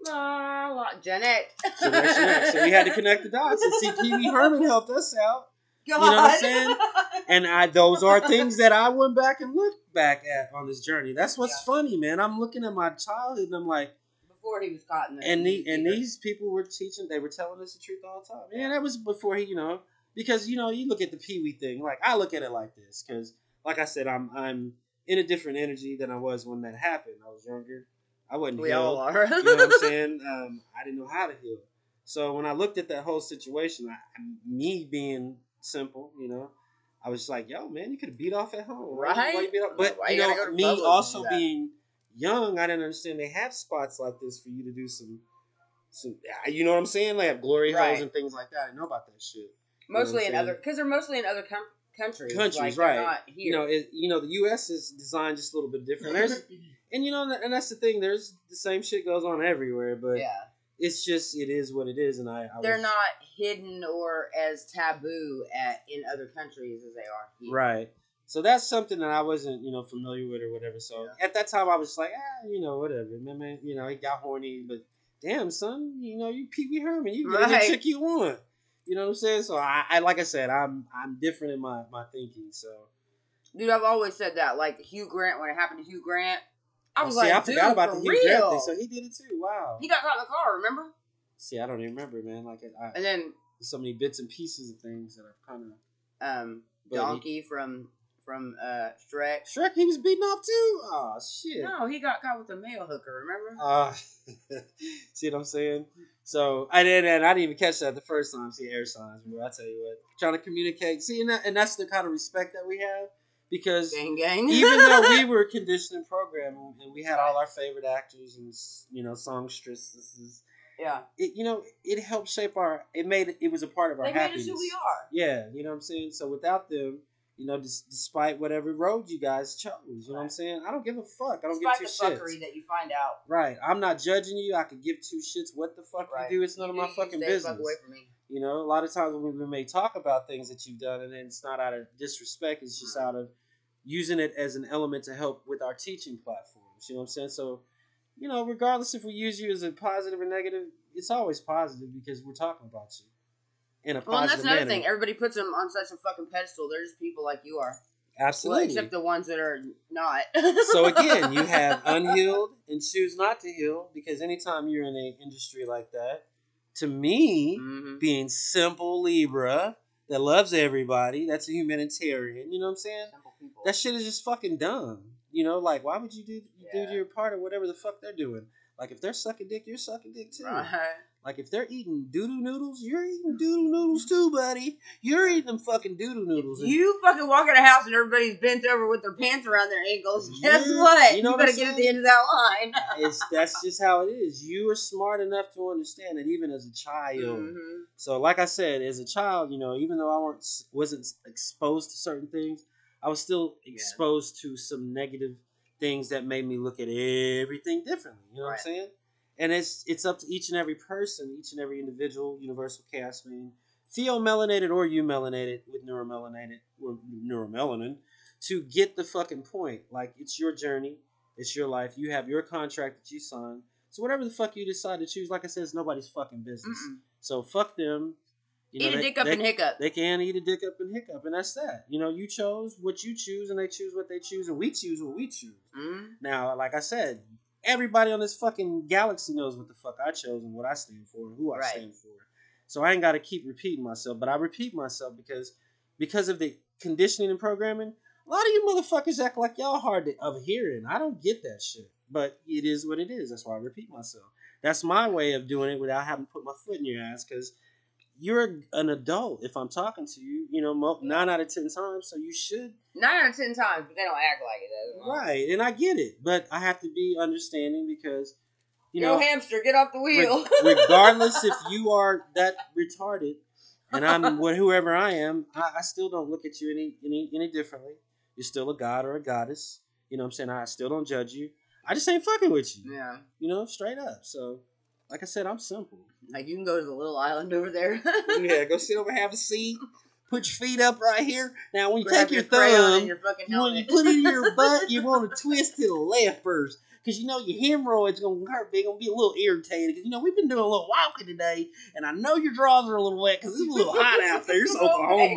La, la, Jeanette. Generation X. So we had to connect the dots, and see, Pee Wee Herman helped us out. [laughs] God. know what I'm saying? [laughs] And I, those are things that I went back and looked back at on this journey. That's what's Yeah. funny, man. I'm looking at my childhood, and I'm like, Before he was caught in the and the, and these people were teaching, they were telling us the truth all the time. Yeah, that was before he, you know, because you know, you look at the Pee Wee thing. Like I look at it like this, because like I said, I'm I'm in a different energy than I was when that happened. I was younger. I wasn't we healed. all are. You know what I'm [laughs] saying? Um, I didn't know how to heal. So when I looked at that whole situation, I, me being simple, you know, I was like, "Yo, man, you could have beat off at home, you Right? off? But Why you you know, me Publix to do also being young, I didn't understand they have spots like this for you to do some, some. You know what I'm saying? They have glory holes and things like that. I didn't know about that shit. mostly in other, because they're mostly in other com- countries. Countries, like, right. You know, it, you know, the U.S. is designed just a little bit different. There's, [laughs] and you know, and that's the thing. There's the same shit goes on everywhere, but yeah, it's just it is what it is, and I, I they're was- not hidden or as taboo at in other countries as they are here. right. So that's something that I wasn't, you know, familiar with or whatever. So at that time, I was like, ah, you know, whatever, man, man. You know, he got horny, but damn, son, you know, you Pee Wee Herman, you get any Right. chick you want. You know what I'm saying? So I, I, like I said, I'm, I'm different in my, my thinking. So Dude, I've always said that. Like Hugh Grant, when it happened to Hugh Grant, I was Oh, see, like, I dude, forgot about for the Hugh. Grant thing. So he did it too. Wow. he got caught in the car, remember? See, I don't even remember, man. Like I, And then so many bits and pieces of things that I've kind of. um, But he- Donkey from from uh, Shrek. Shrek, he was beaten off too. Oh shit. No, he got caught with a male hooker. Remember? Uh, [laughs] see what I'm saying? So I didn't, and I didn't even catch that the first time. See air signs, bro. I tell you what, trying to communicate. See, and, that, and that's the kind of respect that we have. Because Gang, gang. even though we [laughs] were conditioned and programmed and we had all our favorite actors and you know songstresses, yeah, it you know it helped shape our. It made it was a part of our they made happiness. us who we are. Yeah, you know what I'm saying. So without them, you know, dis- despite whatever road you guys chose, you know what I'm saying. I don't give a fuck. I don't Despite the give two fuckery that you find out. Right. I'm not judging you. I could give two shits what the fuck Right. you do. It's none of my fucking business. Fuck away from me. You know, a lot of times when we may talk about things that you've done, and then it's not out of disrespect, it's just mm-hmm. out of using it as an element to help with our teaching platforms. You know what I'm saying? So, you know, regardless if we use you as a positive or negative, it's always positive because we're talking about you in a Well, and that's another manner. thing. Everybody puts them on such a fucking pedestal. They're just people like you are. Absolutely. Well, except the ones that are not. [laughs] so again, you [laughs] have unhealed and choose not to heal because anytime you're in an industry like that, to me, Mhm. being simple Libra that loves everybody, that's a humanitarian. You know what I'm saying? That shit is just fucking dumb. You know, like why would you do you Yeah. do your part or whatever the fuck they're doing? Like if they're sucking dick, you're sucking dick too. Right. Like if they're eating doodoo noodles, you're eating doodoo noodles too, buddy. You're eating them fucking doodoo noodles. And- You fucking walk in a house and everybody's bent over with their pants around their ankles. [laughs] Guess Yeah, what? you know what better get at the end of that line. [laughs] it's that's just how it is. You are smart enough to understand it, even as a child. Mhm. So, like I said, as a child, you know, even though I weren't wasn't exposed to certain things, I was still Yeah. exposed to some negative things that made me look at everything differently. You know what I'm saying? And it's it's up to each and every person, each and every individual, universal chaos being, pheomelanated or eumelanated with neuromelanated or neuromelanin, to get the fucking point. Like it's your journey, it's your life. You have your contract that you signed. So whatever the fuck you decide to choose, like I said, it's nobody's fucking business. Mm-mm. So fuck them. You know, Eat a they- dick up they, and hiccup. They can eat a dick up and hiccup, and that's that. You know, you chose what you choose, and they choose what they choose, and we choose what we choose. Mhm. Now, like I said, everybody on this fucking galaxy knows what the fuck I chose and what I stand for and who I Right. stand for. So I ain't got to keep repeating myself, but I repeat myself because because of the conditioning and programming. A lot of you motherfuckers act like y'all hard to, of hearing. I don't get that shit, but it is what it is. That's why I repeat myself. That's my way of doing it without having to put my foot in your ass because you're an adult. If I'm talking to you, you know, nine out of ten times, so you should Nine out of ten times, but they don't act like it. Right. and I get it, but I have to be understanding because, you Yo, know, hamster, get off the wheel. re- regardless if [laughs] you are that retarded, and I'm what whoever I am, I, I still don't look at you any any any differently. You're still a god or a goddess. You know what I'm saying? I still don't judge you. I just ain't fucking with you. yeah. You know, straight up. So, like I said, I'm simple. Like you can go to the little island over there. [laughs] yeah, go sit over, have a seat, put your feet up right here. Now, when you Grab take your crayon thumb, your You when you put it in your [laughs] butt, you want to twist to the left first. Because you know your hemorrhoids going to hurt. They're going to be a little irritated. Because, you know, we've been doing a little walking today. And I know your drawers are a little wet because it's a little hot out there. It's [laughs] oh, Oklahoma. Okay,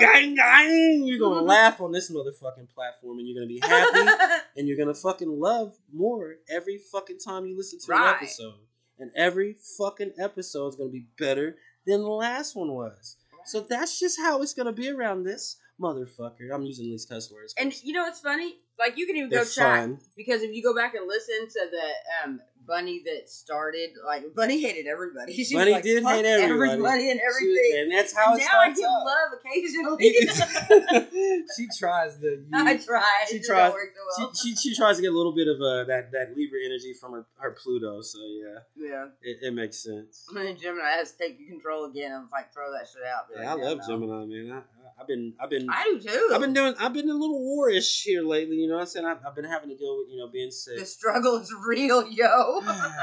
goddamn. Gang, gang. You're going to laugh on this motherfucking platform. And you're going to be happy. and you're going to fucking love more every fucking time you listen to Right. an episode. And every fucking episode is going to be better than the last one was. So that's just how it's going to be around this motherfucker. I'm using these cuss words. And you know what's funny? Like you can even They're go check fun. because if you go back and listen to the um bunny that started, like Bunny hated everybody. [laughs] She Bunny like, did hate everybody. everybody and everything. and that's how And it now I starts give love occasionally. [laughs] [laughs] she tries to. I tried. She It just tried- don't work so well. She, she, she tries to get a little bit of uh, that that Libra energy from her, her Pluto. So yeah, yeah. it, it makes sense. And Gemini has to take control again and like throw that shit out. Yeah, I like, love no. Gemini, man. I, I, I've been I've been I do too. I've been doing I've been a little warish here lately. You know what I'm saying? I've, I've been having to deal with you know being sick. the struggle is real, yo.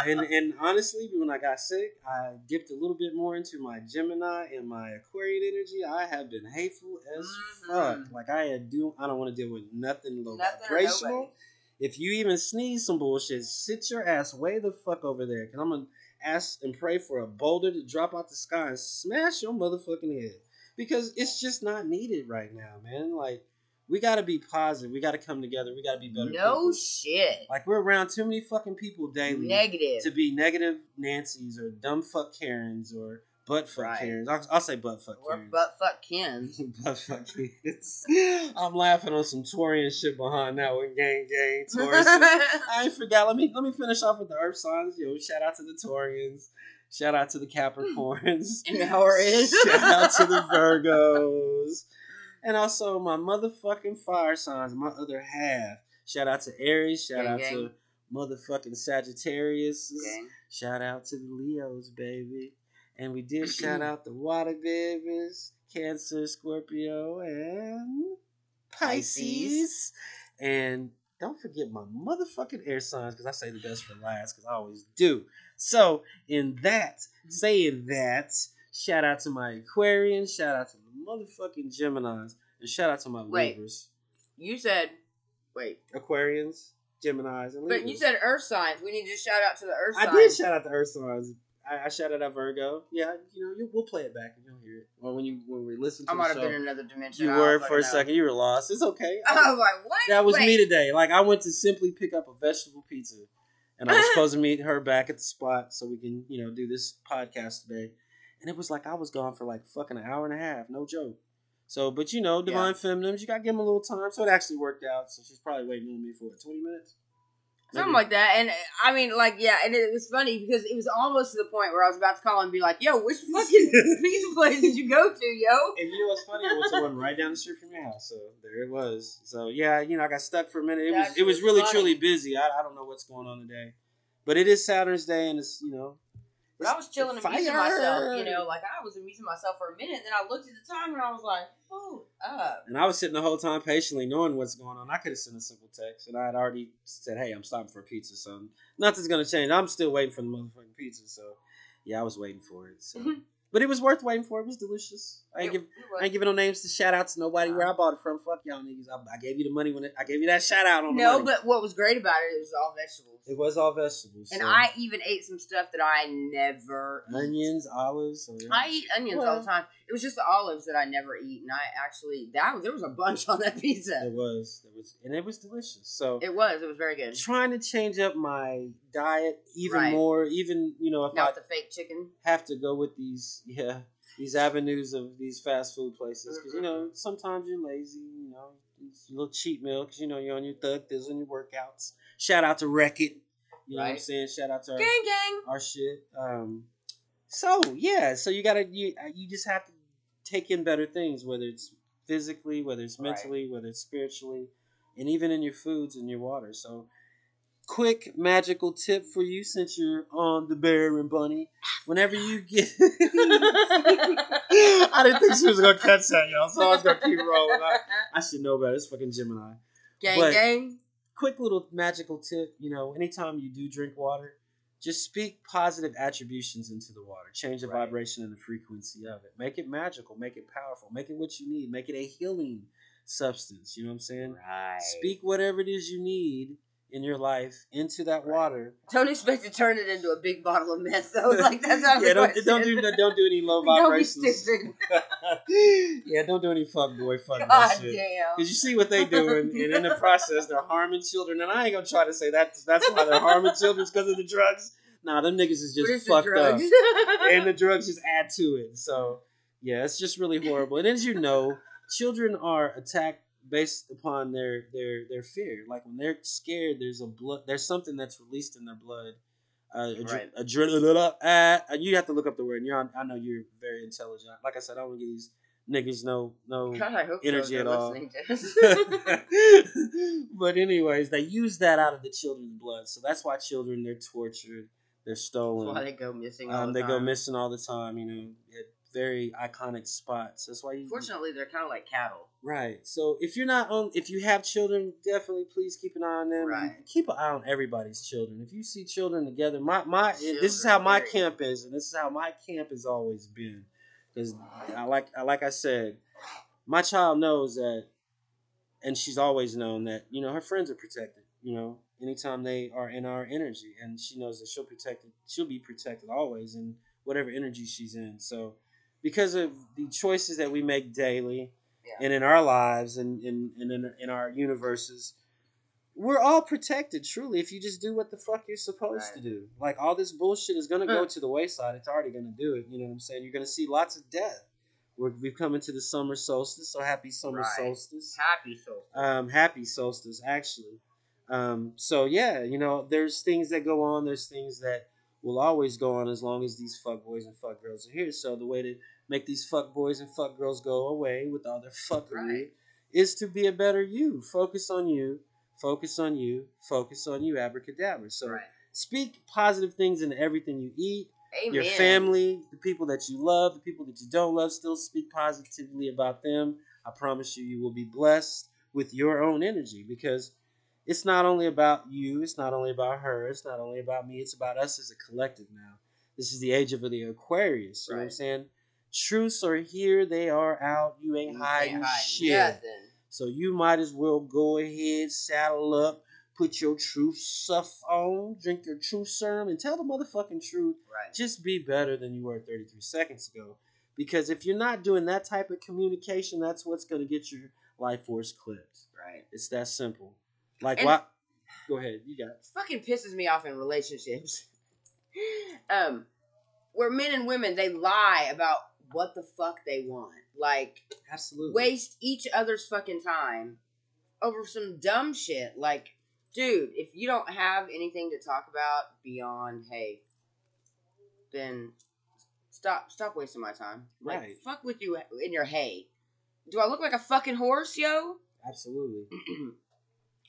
and and honestly, when I got sick, I dipped a little bit more into my Gemini and my Aquarian energy. I have been hateful as fuck. Mhm. Like I had do I don't want to deal with nothing low Nothing vibrational. If you even sneeze some bullshit, sit your ass way the fuck over there, cause I'm gonna ask and pray for a boulder to drop out the sky and smash your motherfucking head. Because it's just not needed right now, man. Like we gotta be positive. We gotta come together. We gotta be better. No people. shit. Like we're around too many fucking people daily Negative. to be negative Nancy's or dumb fuck Karens or butt fuck Right. Karens. I'll, I'll say butt fuck Or Karens. butt fuck Kens. [laughs] butt fuck Karens. I'm laughing on some Taurian shit behind that one. Gang, gang, Taurus. [laughs] I ain't forgot. Let me let me finish off with the Earth signs. Yo, shout out to the Taurians. Shout out to the Capricorns. [laughs] And Taurus. [laughs] shout out to the Virgos. and also my motherfucking fire signs, my other half. Shout out to Aries. Shout Gang, out gang. to motherfucking Sagittarius. Gang. Shout out to the Leos, baby. And we did [clears throat] shout out the water babies, Cancer, Scorpio, and Pisces. Pisces. And don't forget my motherfucking air signs, because I say the best for last, because I always do. So, in that, mm-hmm. saying that, shout out to my Aquarians, shout out to the motherfucking Geminis, and shout out to my Wait. Libras. You said, wait, Aquarians, Geminis, and Libras. but you said Earth signs. We need to shout out to the Earth signs. I did shout out to the Earth signs. I, I shouted out Virgo. Yeah, you know, you, we'll play it back and you'll hear it. Or when you when we listen to I the might have show, been in another dimension. you I don't were fucking for a know. second. You were lost. It's okay. [laughs] I was like, what? That was Wait. me today. Like I went to simply pick up a vegetable pizza, and I was [laughs] supposed to meet her back at the spot so we can, you know, do this podcast today. And it was like I was gone for like fucking an hour and a half, no joke. So, but you know, divine feminines, you gotta give them a little time. So it actually worked out. So she's probably waiting on me for what, twenty minutes. Something like that. And I mean, like, yeah, and it was funny because it was almost to the point where I was about to call and be like, yo, which fucking [laughs] pizza place did you go to, yo? And you know what's funny? It was the one right down the street from your house. So there it was. So yeah, you know, I got stuck for a minute. It was it was was really funny. truly busy. I, I don't know what's going on today, but it is Saturn's Day, and it's you know. But I was chilling and amusing myself, you know, like I was amusing myself for a minute. And then I looked at the time and I was like, hold up. And I was sitting the whole time patiently, knowing what's going on. I could have sent a simple text, and I had already said, "Hey, I'm stopping for a pizza." So nothing's gonna change. I'm still waiting for the motherfucking pizza. So yeah, I was waiting for it. So, mm-hmm. but it was worth waiting for. It was delicious. I ain't give. I ain't giving no names to shout out to nobody where I bought it from. Fuck y'all niggas. I, I gave you the money when it, I gave you that shout out on no, money. but what was great about it, it was all vegetables. It was all vegetables. and so- I even ate some stuff that I never eat. onions, olives. So yeah. I eat onions all the time. It was just the olives that I never eat, and I actually that was there was a bunch on that [laughs] pizza. it was, it was, and it was delicious. So It was. It was very good. trying to change up my diet even Right. more. Even you know if Not I the fake chicken. have to go with these, yeah, these avenues of these fast food places because you know Mm-hmm. sometimes you're lazy. You know, little cheat meal because you know you're on your thug this on your workouts. Shout out to Wreck It. You know what I'm saying? Shout out to our, Gang gang. our shit. Um, so yeah, so you gotta you you just have to take in better things, whether it's physically, whether it's Right. mentally, whether it's spiritually, and even in your foods and your water. So, quick magical tip for you since you're on the bear and bunny. Whenever you get, [laughs] I didn't think she was gonna catch that, y'all. So I was gonna keep rolling. I, I should know better. It's fucking Gemini gang But- gang. quick little magical tip you know anytime you do drink water just speak positive attributions into the water change the Right. vibration and the frequency of it make it magical make it powerful make it what you need make it a healing substance you know what i'm saying Right. speak whatever it is you need in your life into that Right. water Don't expect to turn it into a big bottle of meth [laughs] though. Like that's not yeah the don't, question. don't do don't do any low Don't be stupid. yeah don't do any fuck boy fuck girl God shit damn. Because you see what they do, and in the process, they're harming children. And I ain't gonna try to say that that's why they're harming children because of the drugs. Nah, them niggas is just is the fucked up, and the [laughs] drugs just add to it. So yeah, it's just really horrible. And as you know, children are attacked based upon their their their fear. Like when they're scared, there's a blood. There's something that's released in their blood. Uh, Right. adrenaline. Uh, you have to look up the word. And you're on, I know you're very intelligent. Like I said, I don't give these niggas no no [laughs] God, I hope energy so, at all. listening to [laughs] us. [laughs] but anyways, they use that out of the children's blood, so that's why children they're tortured, they're That's why stolen, they go missing all um, the they time. go missing all the time. You know, at very iconic spots. That's why you Fortunately, they're kind of like cattle. right. So if you're not on, if you have children, definitely please keep an eye on them. Right. Keep an eye on everybody's children. If you see children together, my my this is how my camp is, and this is how my camp has always been. Because I like I like I said, my child knows that, and she's always known that you know her friends are protected. You know, anytime they are in our energy, and she knows that she'll protect it. She'll be protected always and whatever energy she's in. So, because of the choices that we make daily, Yeah. and in our lives, and in and in, in our universes. We're all protected, truly, if you just do what the fuck you're supposed Right. to do. Like all this bullshit is gonna go to the wayside. It's already gonna do it. You know what I'm saying? You're gonna see lots of death. We're, we've come into the summer solstice, so happy summer Right. solstice. Happy soul. Um, happy solstice, actually. Um, so yeah, you know, there's things that go on. There's things that will always go on as long as these fuck boys and fuck girls are here. So the way to make these fuck boys and fuck girls go away with all their fuckery, Right. is to be a better you. Focus on you. Focus on you. Focus on you. Abracadabra. So right. speak positive things in everything you eat. Amen. Your family, the people that you love, the people that you don't love, still speak positively about them. I promise you, you will be blessed with your own energy because it's not only about you, it's not only about her, it's not only about me, it's about us as a collective now. This is the age of the Aquarius. You know what I'm saying? Truths are here, they are out. You ain't You hiding hide shit. nothing. So you might as well go ahead, saddle up, put your truth stuff on, drink your truth serum, and tell the motherfucking truth. Right. Just be better than you were 33 seconds ago. Because if you're not doing that type of communication, that's what's going to get your life force clipped. Right. It's that simple. Like, And- what? Go ahead. You got it. fucking pisses me off in relationships. [laughs] um, where men and women they lie about what the fuck they want, like Absolutely. waste each other's fucking time over some dumb shit. Like, dude, if you don't have anything to talk about beyond hey, then stop stop wasting my time. Like, Right. fuck with you in your hay. Do I look like a fucking horse, yo? Absolutely. [clears throat]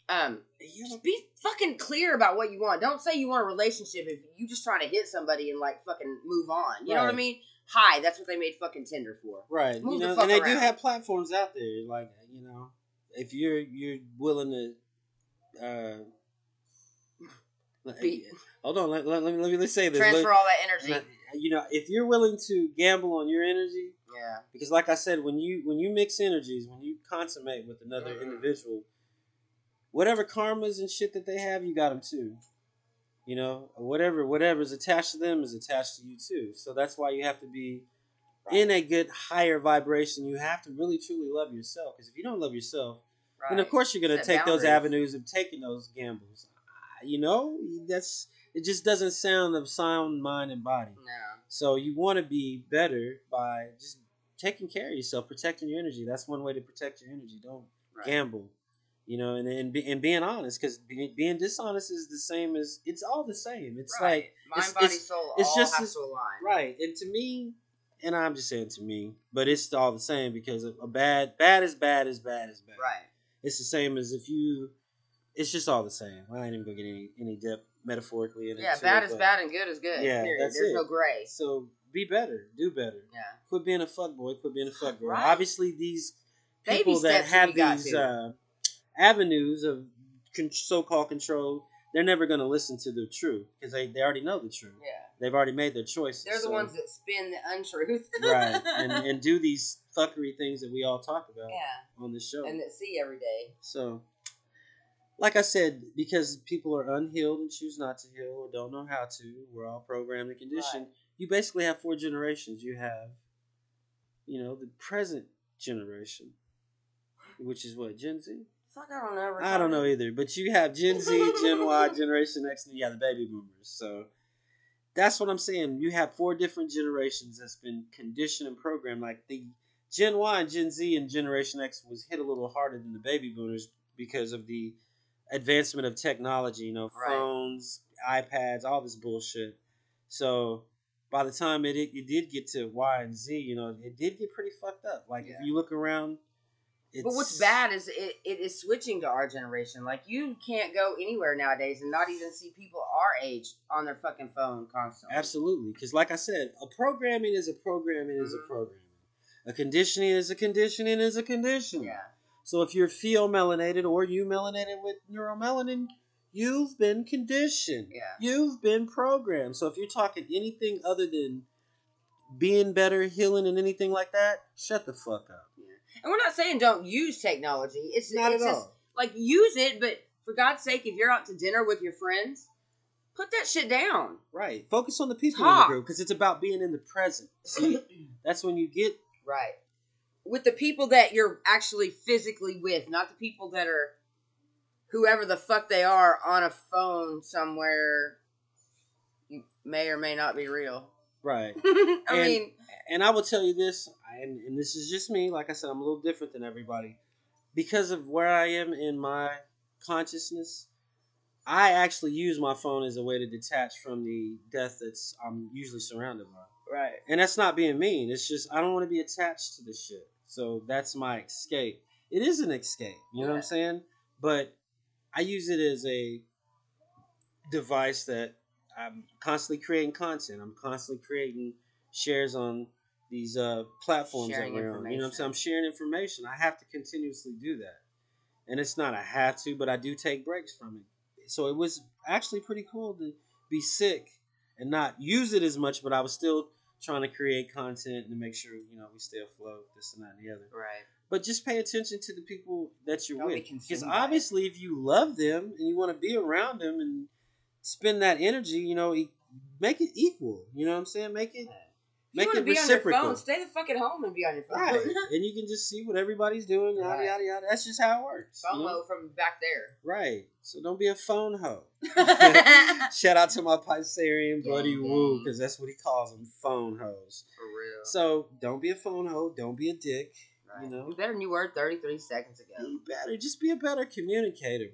um, You just be fucking clear about what you want. Don't say you want a relationship if you just trying to hit somebody and like fucking move on. You know what I mean? Hi, that's what they made fucking Tinder for. Right. Move you the know, fuck and they do have platforms out there. Like, you know, if you're you're willing to uh Be- hold on, let, let, let me let me say this. Transfer Let- all that energy. you know, if you're willing to gamble on your energy, yeah. because like I said, when you when you mix energies, when you consummate with another Mhm. individual, whatever karmas and shit that they have, you got them too. You know, whatever whatever is attached to them is attached to you too. So that's why you have to be in a good higher vibration. You have to really truly love yourself. Because if you don't love yourself, Right. then of course you're gonna Set take those avenues of taking those gambles. You know, that's it. Just doesn't sound of sound mind and body. No. So you want to be better by just taking care of yourself, protecting your energy. That's one way to protect your energy. Don't Right. gamble, you know, and and, be, and being honest because be, being dishonest is the same as it's all the same. It's right. like mind, it's- body, it's- soul. it's all just has to align. right. And to me, and I'm just saying to me, but it's all the same because a bad bad is bad is bad is bad. Right. It's the same as if you. It's just all the same. I ain't even gonna get any any depth metaphorically. In Yeah. it, Bad too, is but- bad and good is good. Yeah, Period. that's There's it. no gray. So be better, do better. Yeah. Quit being a fuck boy. Quit being a fuck girl. Right. Obviously, these Baby people that have these uh, avenues of con- so-called control, they're never going to listen to the truth because they, they already know the truth. Yeah. They've already made their choices. They're the so- ones that spin the untruth. [laughs] right, [laughs] and and do these fuckery things that we all talk about yeah. on this show. And that see every day. So, like I said, because people are unhealed and choose not to heal or don't know how to, we're all programmed and conditioned. Right. You basically have four generations. You have, you know, the present generation, which is what Gen Z. Fuck, I don't know. I don't know either, but you have Gen Z, Gen Y, [laughs] Generation X, and you have the baby boomers. So that's what I'm saying. You have four different generations that's been conditioned and programmed. Like the Gen Y and Gen Z and Generation X was hit a little harder than the baby boomers because of the advancement of technology. You know, Right. phones, iPads, all this bullshit. So by the time it it did get to Y and Z, you know, it did get pretty fucked up. Like Yeah. if you look around. It's, But what's bad is it, it is switching to our generation. Like you can't go anywhere nowadays and not even see people our age on their fucking phone constantly. Absolutely, because like I said, a programming is a programming is a Mhm. programming. A conditioning is a conditioning is a conditioning. Yeah. So if you're pheomelanated or eumelanated with neuromelanin, you've been conditioned. Yeah. You've been programmed. So if you're talking anything other than being better, healing, and anything like that, shut the fuck up. And we're not saying don't use technology. It's Not it's at just all. like use it, but for God's sake, if you're out to dinner with your friends, put that shit down. Right. Focus on the people in the group because it's about being in the present. See, [clears throat] that's when you get Right. With the people that you're actually physically with, not the people that are whoever the fuck they are on a phone somewhere may or may not be real. right. [laughs] I And- mean, and I will tell you this, and, and this is just me. Like I said, I'm a little different than everybody because of where I am in my consciousness. I actually use my phone as a way to detach from the death that's I'm usually surrounded by. Right. And that's not being mean. It's just I don't want to be attached to this shit. So that's my escape. It is an escape. You know what I'm saying? But I use it as a device that I'm constantly creating content. I'm constantly creating shares on these uh, platforms Sharing that we're on. You know what I'm saying? I'm sharing information. I have to continuously do that. And it's not I have to, but I do take breaks from it. So it was actually pretty cool to be sick and not use it as much, but I was still trying to create content and to make sure, you know, we stay afloat, this and that and the other. Right. But just pay attention to the people that you're Don't with. Because consumed by it. obviously, if you love them and you want to be around them and spend that energy, you know, make it equal. You know what I'm saying? Make it make you it want to be on your reciprocal. phone, stay the fuck at home and be on your phone. Right. [laughs] and you can just see what everybody's doing, yada, Right. yada, yada. That's just how it works. you know? FOMO from back there. Right. So don't be a phone hoe. [laughs] [laughs] Shout out to my Pisarian buddy Gang, Woo, because that's what he calls them, phone hoes. For real. So don't be a phone hoe. Don't be a dick. Right. you know? Be better than you were 33 seconds ago. Be better. Just be a better communicator.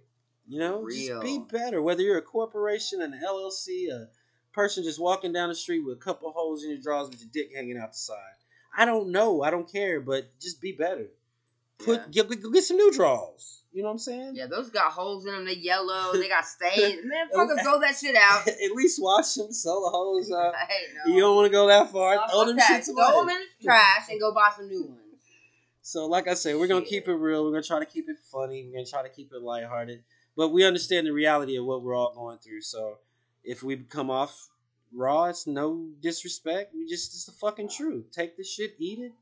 You know, just Real. be better. Whether you're a corporation, an LLC, a person just walking down the street with a couple holes in your drawers with your dick hanging out the side. I don't know. I don't care. But just be better. Put Yeah. get, go get some new drawers. You know what I'm saying? Yeah, those got holes in them. They yellow. They got [laughs] stains. Man, fucking [laughs] throw that shit out. [laughs] At least wash them, sell the holes out. No. You don't want to go that far. No, Throw them shits Throw them in the trash and go buy some new ones. So, like I said, we're gonna keep it real. We're gonna try to keep it funny. We're gonna try to keep it lighthearted. But we understand the reality of what we're all going through. So, if we come off raw, it's no disrespect. We just it's the fucking truth. Take the shit, eat it,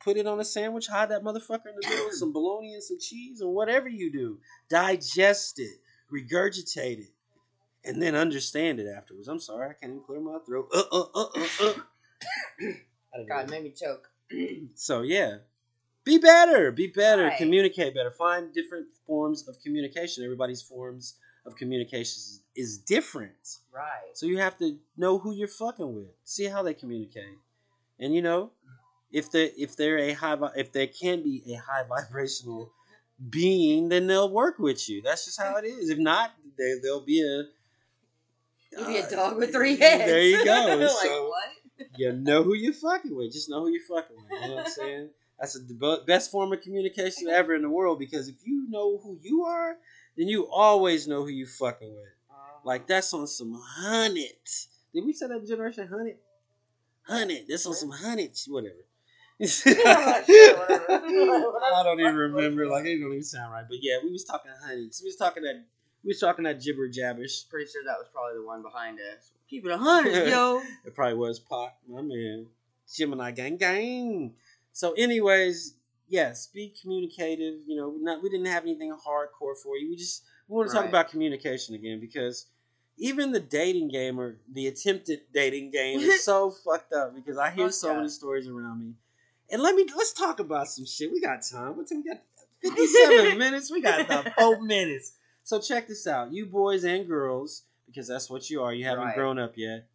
put it on a sandwich, hide that motherfucker in the middle, with some bologna and some cheese, or whatever you do. Digest it, regurgitate it, and then understand it afterwards. I'm sorry, I can't even clear my throat. Uh uh uh uh. uh. [coughs] God, made me choke. [clears throat] So yeah, be better, be better, Right. communicate better. Find different forms of communication. Everybody's forms of communication is, different, Right. so you have to know who you're fucking with. See how they communicate, and you know, if they if they're a high if they can be a high vibrational being, then they'll work with you. That's just how it is. If not, they they'll be a You be a uh, dog with three heads. There you go. [laughs] like, so, what? you know who you're fucking with. Just know who you're fucking with. You know what I'm saying? That's the best form of communication ever in the world because if you know who you are, then you always know who you fucking with. Uh-huh. Like that's on some hundred. Did we say that generation hundred? Hundred. That's on some hundred. Whatever. [laughs] I don't even remember. Like it don't even sound right. But yeah, we was talking hundreds. We was talking that. We was talking that gibber jabbish. Pretty sure that was probably the one behind us. Keep it a hundred, [laughs] yo. It probably was Pac, my man. Gemini gang gang. So, anyways, yes, be communicative. You know, not we didn't have anything hardcore for you. We just we want to talk about communication again because even the dating game or the attempted dating game is [laughs] so fucked up because I hear Fuck so yeah. many stories around me. And let me let's talk about some shit. We got time. What time we got? [laughs] Fifty-seven minutes. We got the four [laughs] minutes. So check this out, you boys and girls, because that's what you are. You haven't Right. grown up yet.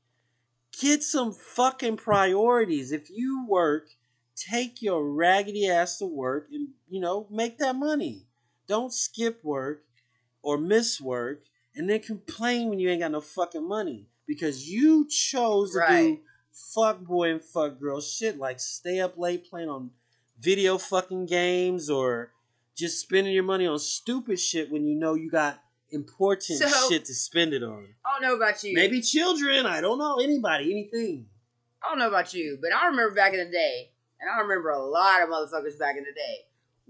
Get some fucking priorities. If you work, take your raggedy ass to work and you know make that money. Don't skip work or miss work and then complain when you ain't got no fucking money because you chose to do fuck boy and fuck girl shit like stay up late playing on video fucking games or just spending your money on stupid shit when you know you got important So- shit to spend it on. I don't know about you. Maybe children, I don't know, anybody, anything. I don't know about you, but I remember back in the day, and I remember a lot of motherfuckers back in the day.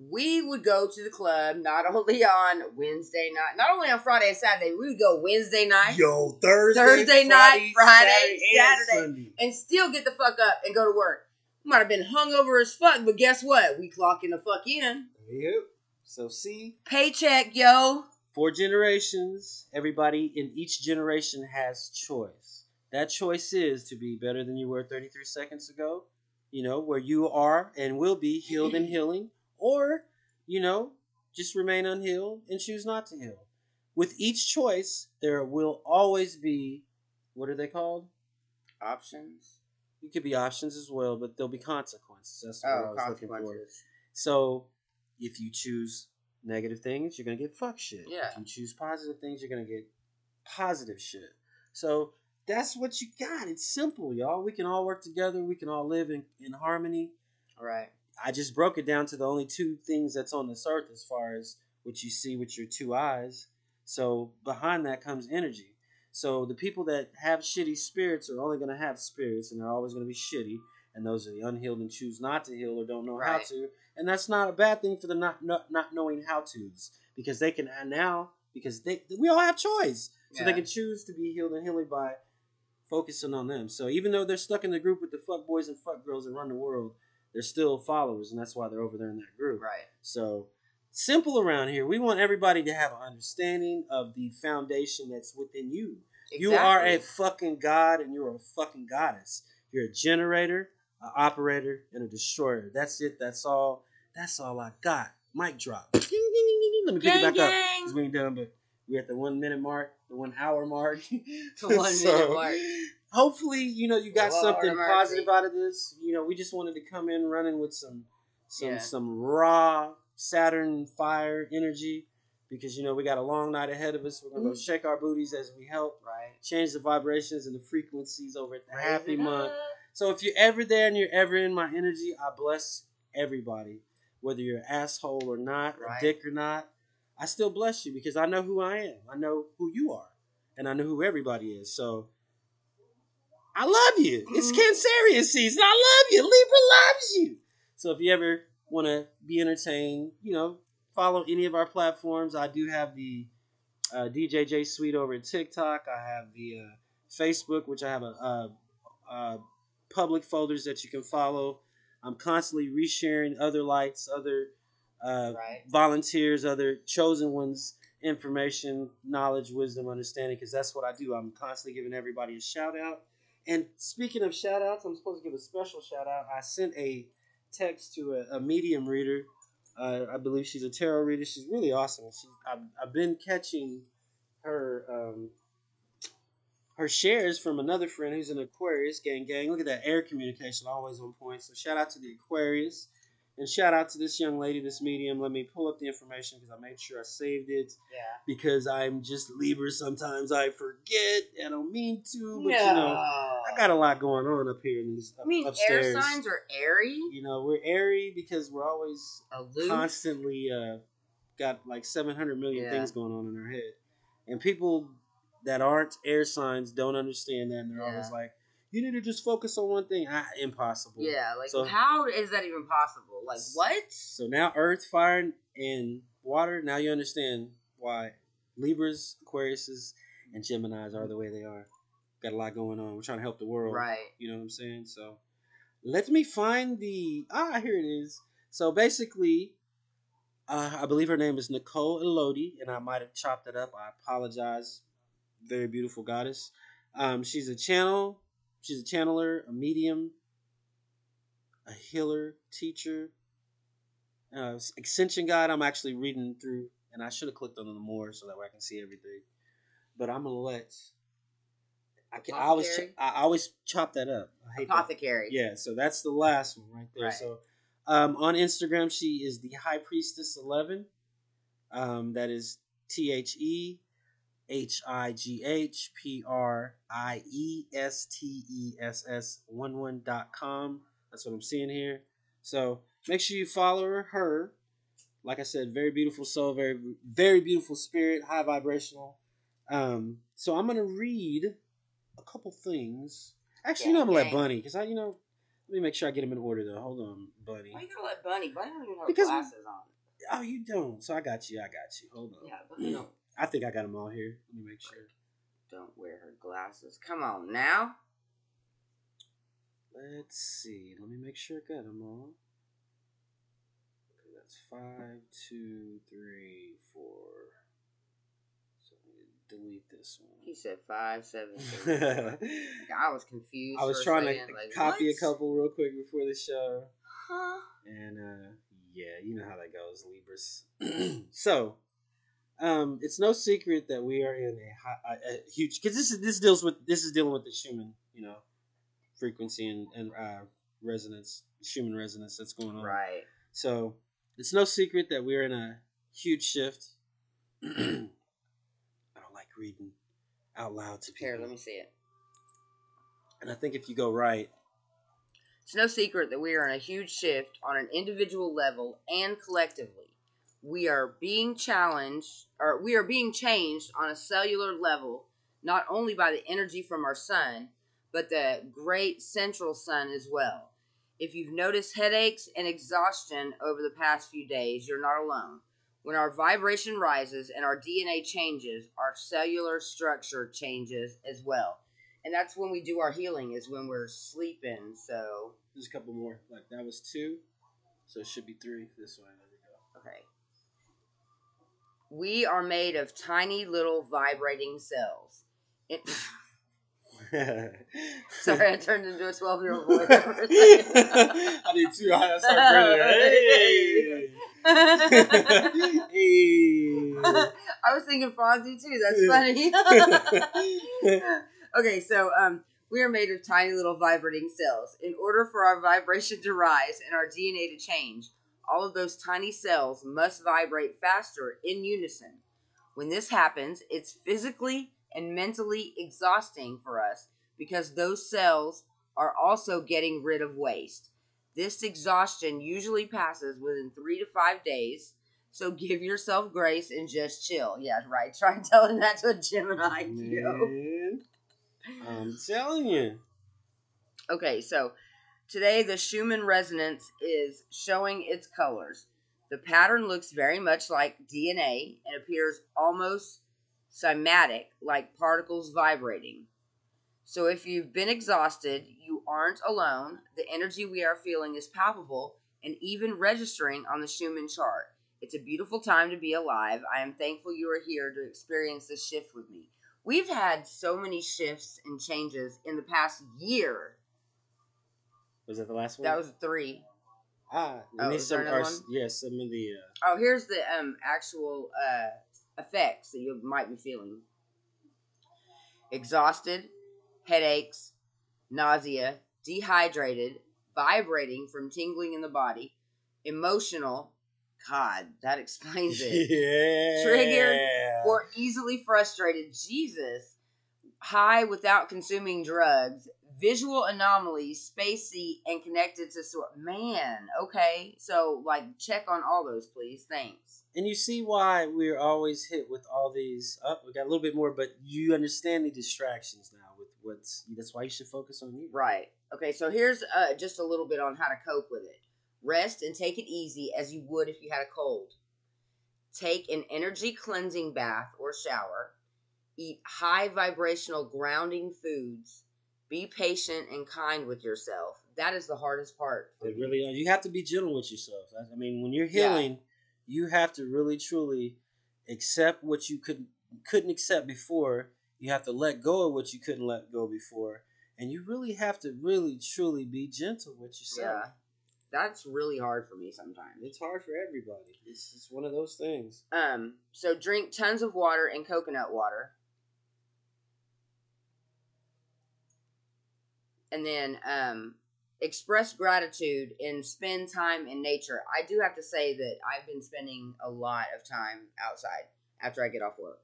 We would go to the club not only on Wednesday night, not only on Friday and Saturday. We would go Wednesday night Yo, Thursday, Thursday night, Friday, and Saturday. Sunday. and still get the fuck up and go to work. We might have been hungover as fuck, but guess what? We clocking the fuck in. Yep. So see, Paycheck, yo. four generations, everybody in each generation has choice. That choice is to be better than you were 33 seconds ago, you know, where you are and will be healed and [clears throat] healing, or, you know, just remain unhealed and choose not to heal. With each choice, there will always be, what are they called? Options. You could be options as well, but there'll be consequences. That's what oh, I Oh, was looking for. So if you choose negative things, you're gonna get fuck shit. Yeah. If you choose positive things, you're gonna get positive shit. So that's what you got. It's simple, y'all. We can all work together. We can all live in, in harmony. Right. I just broke it down to the only two things that's on this earth as far as what you see with your two eyes. So behind that comes energy. So the people that have shitty spirits are only going to have spirits and they're always going to be shitty. And those are the unhealed and choose not to heal or don't know how to. And that's not a bad thing for the not not, not knowing how to's because they can now because they we all have choice. So they can choose to be healed and healing by focusing on them. So even though they're stuck in the group with the fuck boys and fuck girls that run the world, they're still followers, and that's why they're over there in that group. Right. So simple around here. We want everybody to have an understanding of the foundation that's within you. Exactly. You are a fucking god, and you're a fucking goddess. You're a generator, an operator, and a destroyer. That's it. That's all. That's all I got. Mic drop. Let me pick it Gang, back up. gang. Because we ain't done, but we're at the one minute mark, the one hour mark. [laughs] [laughs] The one minute mark. Hopefully, you know, you got Lord something positive out of this. You know, we just wanted to come in running with some some Yeah. some raw Saturn fire energy because you know we got a long night ahead of us. We're gonna go Mhm. shake our booties as we help Right. change the vibrations and the frequencies over at the Raise Happy Month. up. So if you're ever there and you're ever in my energy, I bless everybody, whether you're an asshole or not, Right. a dick or not. I still bless you because I know who I am. I know who you are, and I know who everybody is. So I love you. It's Mhm. Cancerian season. I love you. Libra loves you. So if you ever want to be entertained, you know, follow any of our platforms. I do have the uh, DJJ Suite over at TikTok. I have the uh, Facebook, which I have a, a, a public folders that you can follow. I'm constantly resharing other lights, other uh, Right. volunteers, other chosen ones, information, knowledge, wisdom, understanding, because that's what I do. I'm constantly giving everybody a shout out. And speaking of shout outs, I'm supposed to give a special shout out. I sent a text to a, a medium reader. Uh, I believe she's a tarot reader. She's really awesome. She, I've, I've been catching her um, her shares from another friend who's an Aquarius. Gang, gang. Look at that air communication, always on point. So shout out to the Aquarius. And shout out to this young lady, this medium. Let me pull up the information because I made sure I saved it Yeah. because I'm just Libra. Sometimes I forget. I don't mean to, but no. you know, I got a lot going on up here in these I mean, upstairs. air signs are airy. You know, we're airy because we're always Aloof. constantly uh, got like 700 million Yeah. things going on in our head. And people that aren't air signs don't understand that. And they're Yeah. always like, you need to just focus on one thing. Ah, impossible. Yeah, like So- how is that even possible? Like what? So now earth, fire, and water, now you understand why Libras, Aquariuses, and Geminis are the way they are. Got a lot going on. We're trying to help the world. Right. You know what I'm saying? So let me find the ah here it is. So basically, uh, I believe her name is Nicole Elodie, and I might have chopped it up. I apologize. Very beautiful goddess. Um, she's a channel. She's a channeler, a medium, a healer, teacher, uh, extension guide. I'm actually reading through, and I should have clicked on the more so that way I can see everything. But I'm gonna let. I can. I always. I always chop that up. I hate that. Apothecary. Yeah, so that's the last one right there. Right. So um, on Instagram, she is the High Priestess Eleven. Um, that is T H E H I G H P R I E S T E S S one one dot com. That's what I'm seeing here. So make sure you follow her. Like I said, very beautiful soul, very very beautiful spirit, high vibrational. Um, so I'm gonna read a couple things. Actually, you know, I'm gonna let Bunny because I, you know, let me make sure I get him in order though. Hold on, Bunny. Why you gonna let Bunny? Bunny don't even have Because- glasses on. Oh, you don't. So I got you. I got you. Hold on. Yeah, Bunny don't, I think I got them all here. Let me make sure. don't wear her glasses. Come on now. Let's see. Let me make sure I got them all. Okay, that's five, two, three, four. So me delete this one. He said five, seven, [laughs] three. I was confused. I was trying to like, copy what? a couple real quick before the show. Huh? And uh, yeah, you know how that goes, Libras. [clears throat] so, um, it's no secret that we are in a, high, a, a huge because this is this deals with this is dealing with the Schumann, you know, frequency and and uh, resonance, Schumann resonance that's going on. Right. So it's no secret that we're in a huge shift. [clears throat] I don't like reading out loud to people. Here, let me see it. And I think if you go right, It's no secret that we are in a huge shift on an individual level and collectively. We are being challenged, or we are being changed on a cellular level, not only by the energy from our sun, but the great central sun as well. If you've noticed headaches and exhaustion over the past few days, you're not alone. When our vibration rises and our DNA changes, our cellular structure changes as well. And that's when we do our healing, is when we're sleeping. So, there's a couple more. Like that was two, so it should be three this way. There okay. We are made of tiny little vibrating cells. It, [laughs] [laughs] sorry, I turned into a 12 year old boy. [laughs] I did too. I started breathing. Hey, hey. I was thinking Fonzie too. That's funny. okay, so um, we are made of tiny little vibrating cells. In order for our vibration to rise and our DNA to change, all of those tiny cells must vibrate faster in unison. When this happens, it's physically and mentally exhausting for us because those cells are also getting rid of waste. This exhaustion usually passes within three to five days, so [laughs] give yourself grace and just chill. Yeah, right. [laughs] Try telling that to a Gemini. Yo. Man, I'm telling you. Okay, so today the Schumann resonance is showing its colors. The pattern looks very much like DNA and appears almost cymatic, like particles vibrating. So if you've been exhausted, you aren't alone. The energy we are feeling is palpable and even registering on the Schumann chart. It's a beautiful time to be alive. I am thankful you are here to experience this shift with me. We've had so many shifts and changes in the past year. Was that the last one? That was three. ah. Oh, these is there some another are one? yeah some of the uh, Oh, here's the um actual uh effects that you might be feeling. Exhausted, headaches, nausea, dehydrated, vibrating from tingling in the body, emotional. God, that explains it. [laughs] yeah Triggered or easily frustrated. Jesus. High without consuming drugs. Visual anomalies, spacey, and connected to sort. Man, okay. So, like, check on all those, please. Thanks. And you see why we're always hit with all these. Oh, we got a little bit more, but you understand the distractions now with what's. That's why you should focus on you. Right. Okay, so here's uh, just a little bit on how to cope with it. Rest and take it easy as you would if you had a cold. Take an energy cleansing bath or shower. Eat high vibrational grounding foods. Be patient and kind with yourself. That is the hardest part. It really really. You have to be gentle with yourself. I- mean, when you're Yeah. healing, you have to really truly accept what you could couldn't accept before. You have to let go of what you couldn't let go before, and you really have to really truly be gentle with yourself. Yeah. That's really hard for me sometimes. It's hard for everybody. It's one of those things. Um, so drink tons of water and coconut water. And then um, express gratitude and spend time in nature. I do have to say that I've been spending a lot of time outside after I get off work.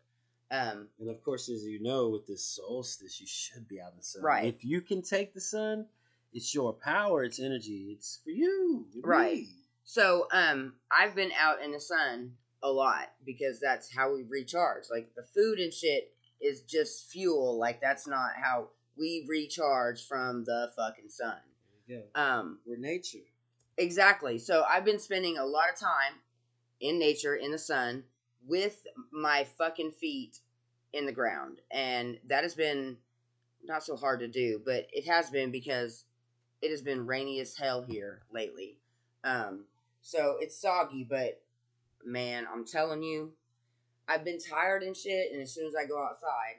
Um, And of course, as you know, with this solstice, you should be out in the sun. Right. If you can take the sun, it's your power, it's energy, it's for you. Right. me. so um, I've been out in the sun a lot because that's how we recharge. Like the food and shit is just fuel. Like that's not how we recharge from the fucking sun. Go. Um, We're nature. exactly. So I've been spending a lot of time in nature, in the sun, with my fucking feet in the ground, and that has been not so hard to do, but it has been because it has been rainy as hell here lately. Um, so it's soggy, but man, I'm telling you, I've been tired and shit, and as soon as I go outside,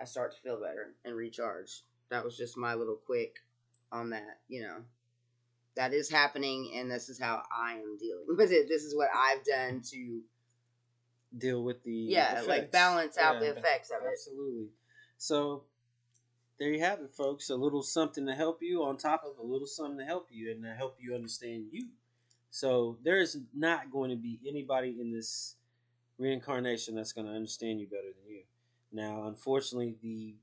I start to feel better and recharge. That was just my little quick on that, you know. That is happening, and this is how I am dealing [laughs] with it. This is what I've done to, Deal with the yeah, like balance out the effects of it. Absolutely. So there you have it, folks. A little something to help you on top of a little something to help you and to help you understand you. So there is not going to be anybody in this reincarnation that's going to understand you better than you. Now, unfortunately, the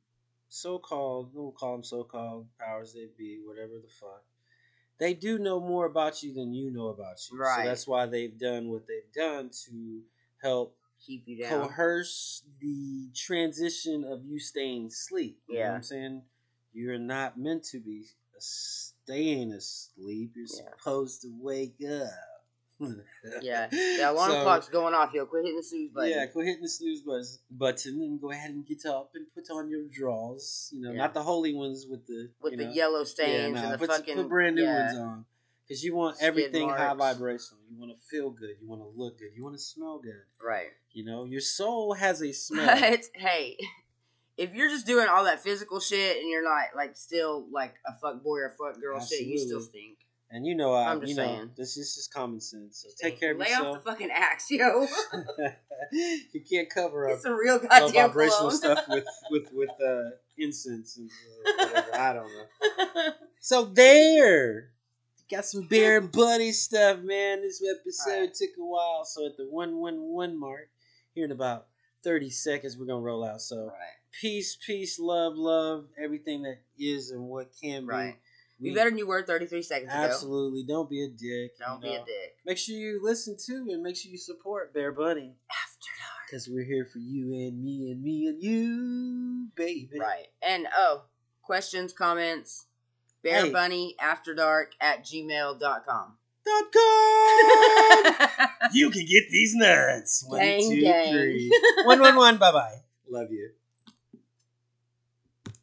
so-called, we'll call them so-called powers they be, whatever the fuck. They do know more about you than you know about you. Right. So that's why they've done what they've done to help Keep you down. coerce the transition of you staying asleep. You know Yeah. what I'm saying? You're not meant to be staying asleep. You're Yeah. supposed to wake up. Yeah. The [laughs] alarm So, clock's going off. Yo, quit hitting the snooze button. Yeah, quit hitting the snooze buzz- button and go ahead and get up and put on your drawers. You know, Yeah. not the holy ones with the With the know, yellow yeah, stains nah, and the put, fucking put brand new yeah. ones on. Because you want Skid everything high marks. vibrational. You want to feel good. You want to look good. You want to smell good. Right. You know, your soul has a [laughs] smell. But hey, if you're just doing all that physical shit and you're not like still like a fuck boy or fuck girl shit, you still Absolutely. stink. And you know, I, I'm just you know, saying. this is just common sense. So take care of yourself. Lay yourself. off the fucking axe, yo. [laughs] you can't cover up It's some real low goddamn vibrational cologne. stuff with with with uh, incense and uh, whatever. I don't know. [laughs] So there, got some bear and buddy stuff, man. This episode Alright. took a while, so at the one one one mark, here in about thirty seconds, we're gonna roll out. So right. peace, peace, love, love, everything that is and what can Right. Be. Be better than you were 33 seconds ago. Absolutely, don't be a dick. Don't you be a dick. Make sure you listen to and make sure you support Bear Bunny After dark. because we're here for you and me and me and you, baby. Right. And oh, questions, comments, bear Hey. bunny after dark at gmail.com. Dot com. [laughs] you can get these nuts. One, Gang, two, gang. three. One, one, one. Bye bye. Love you.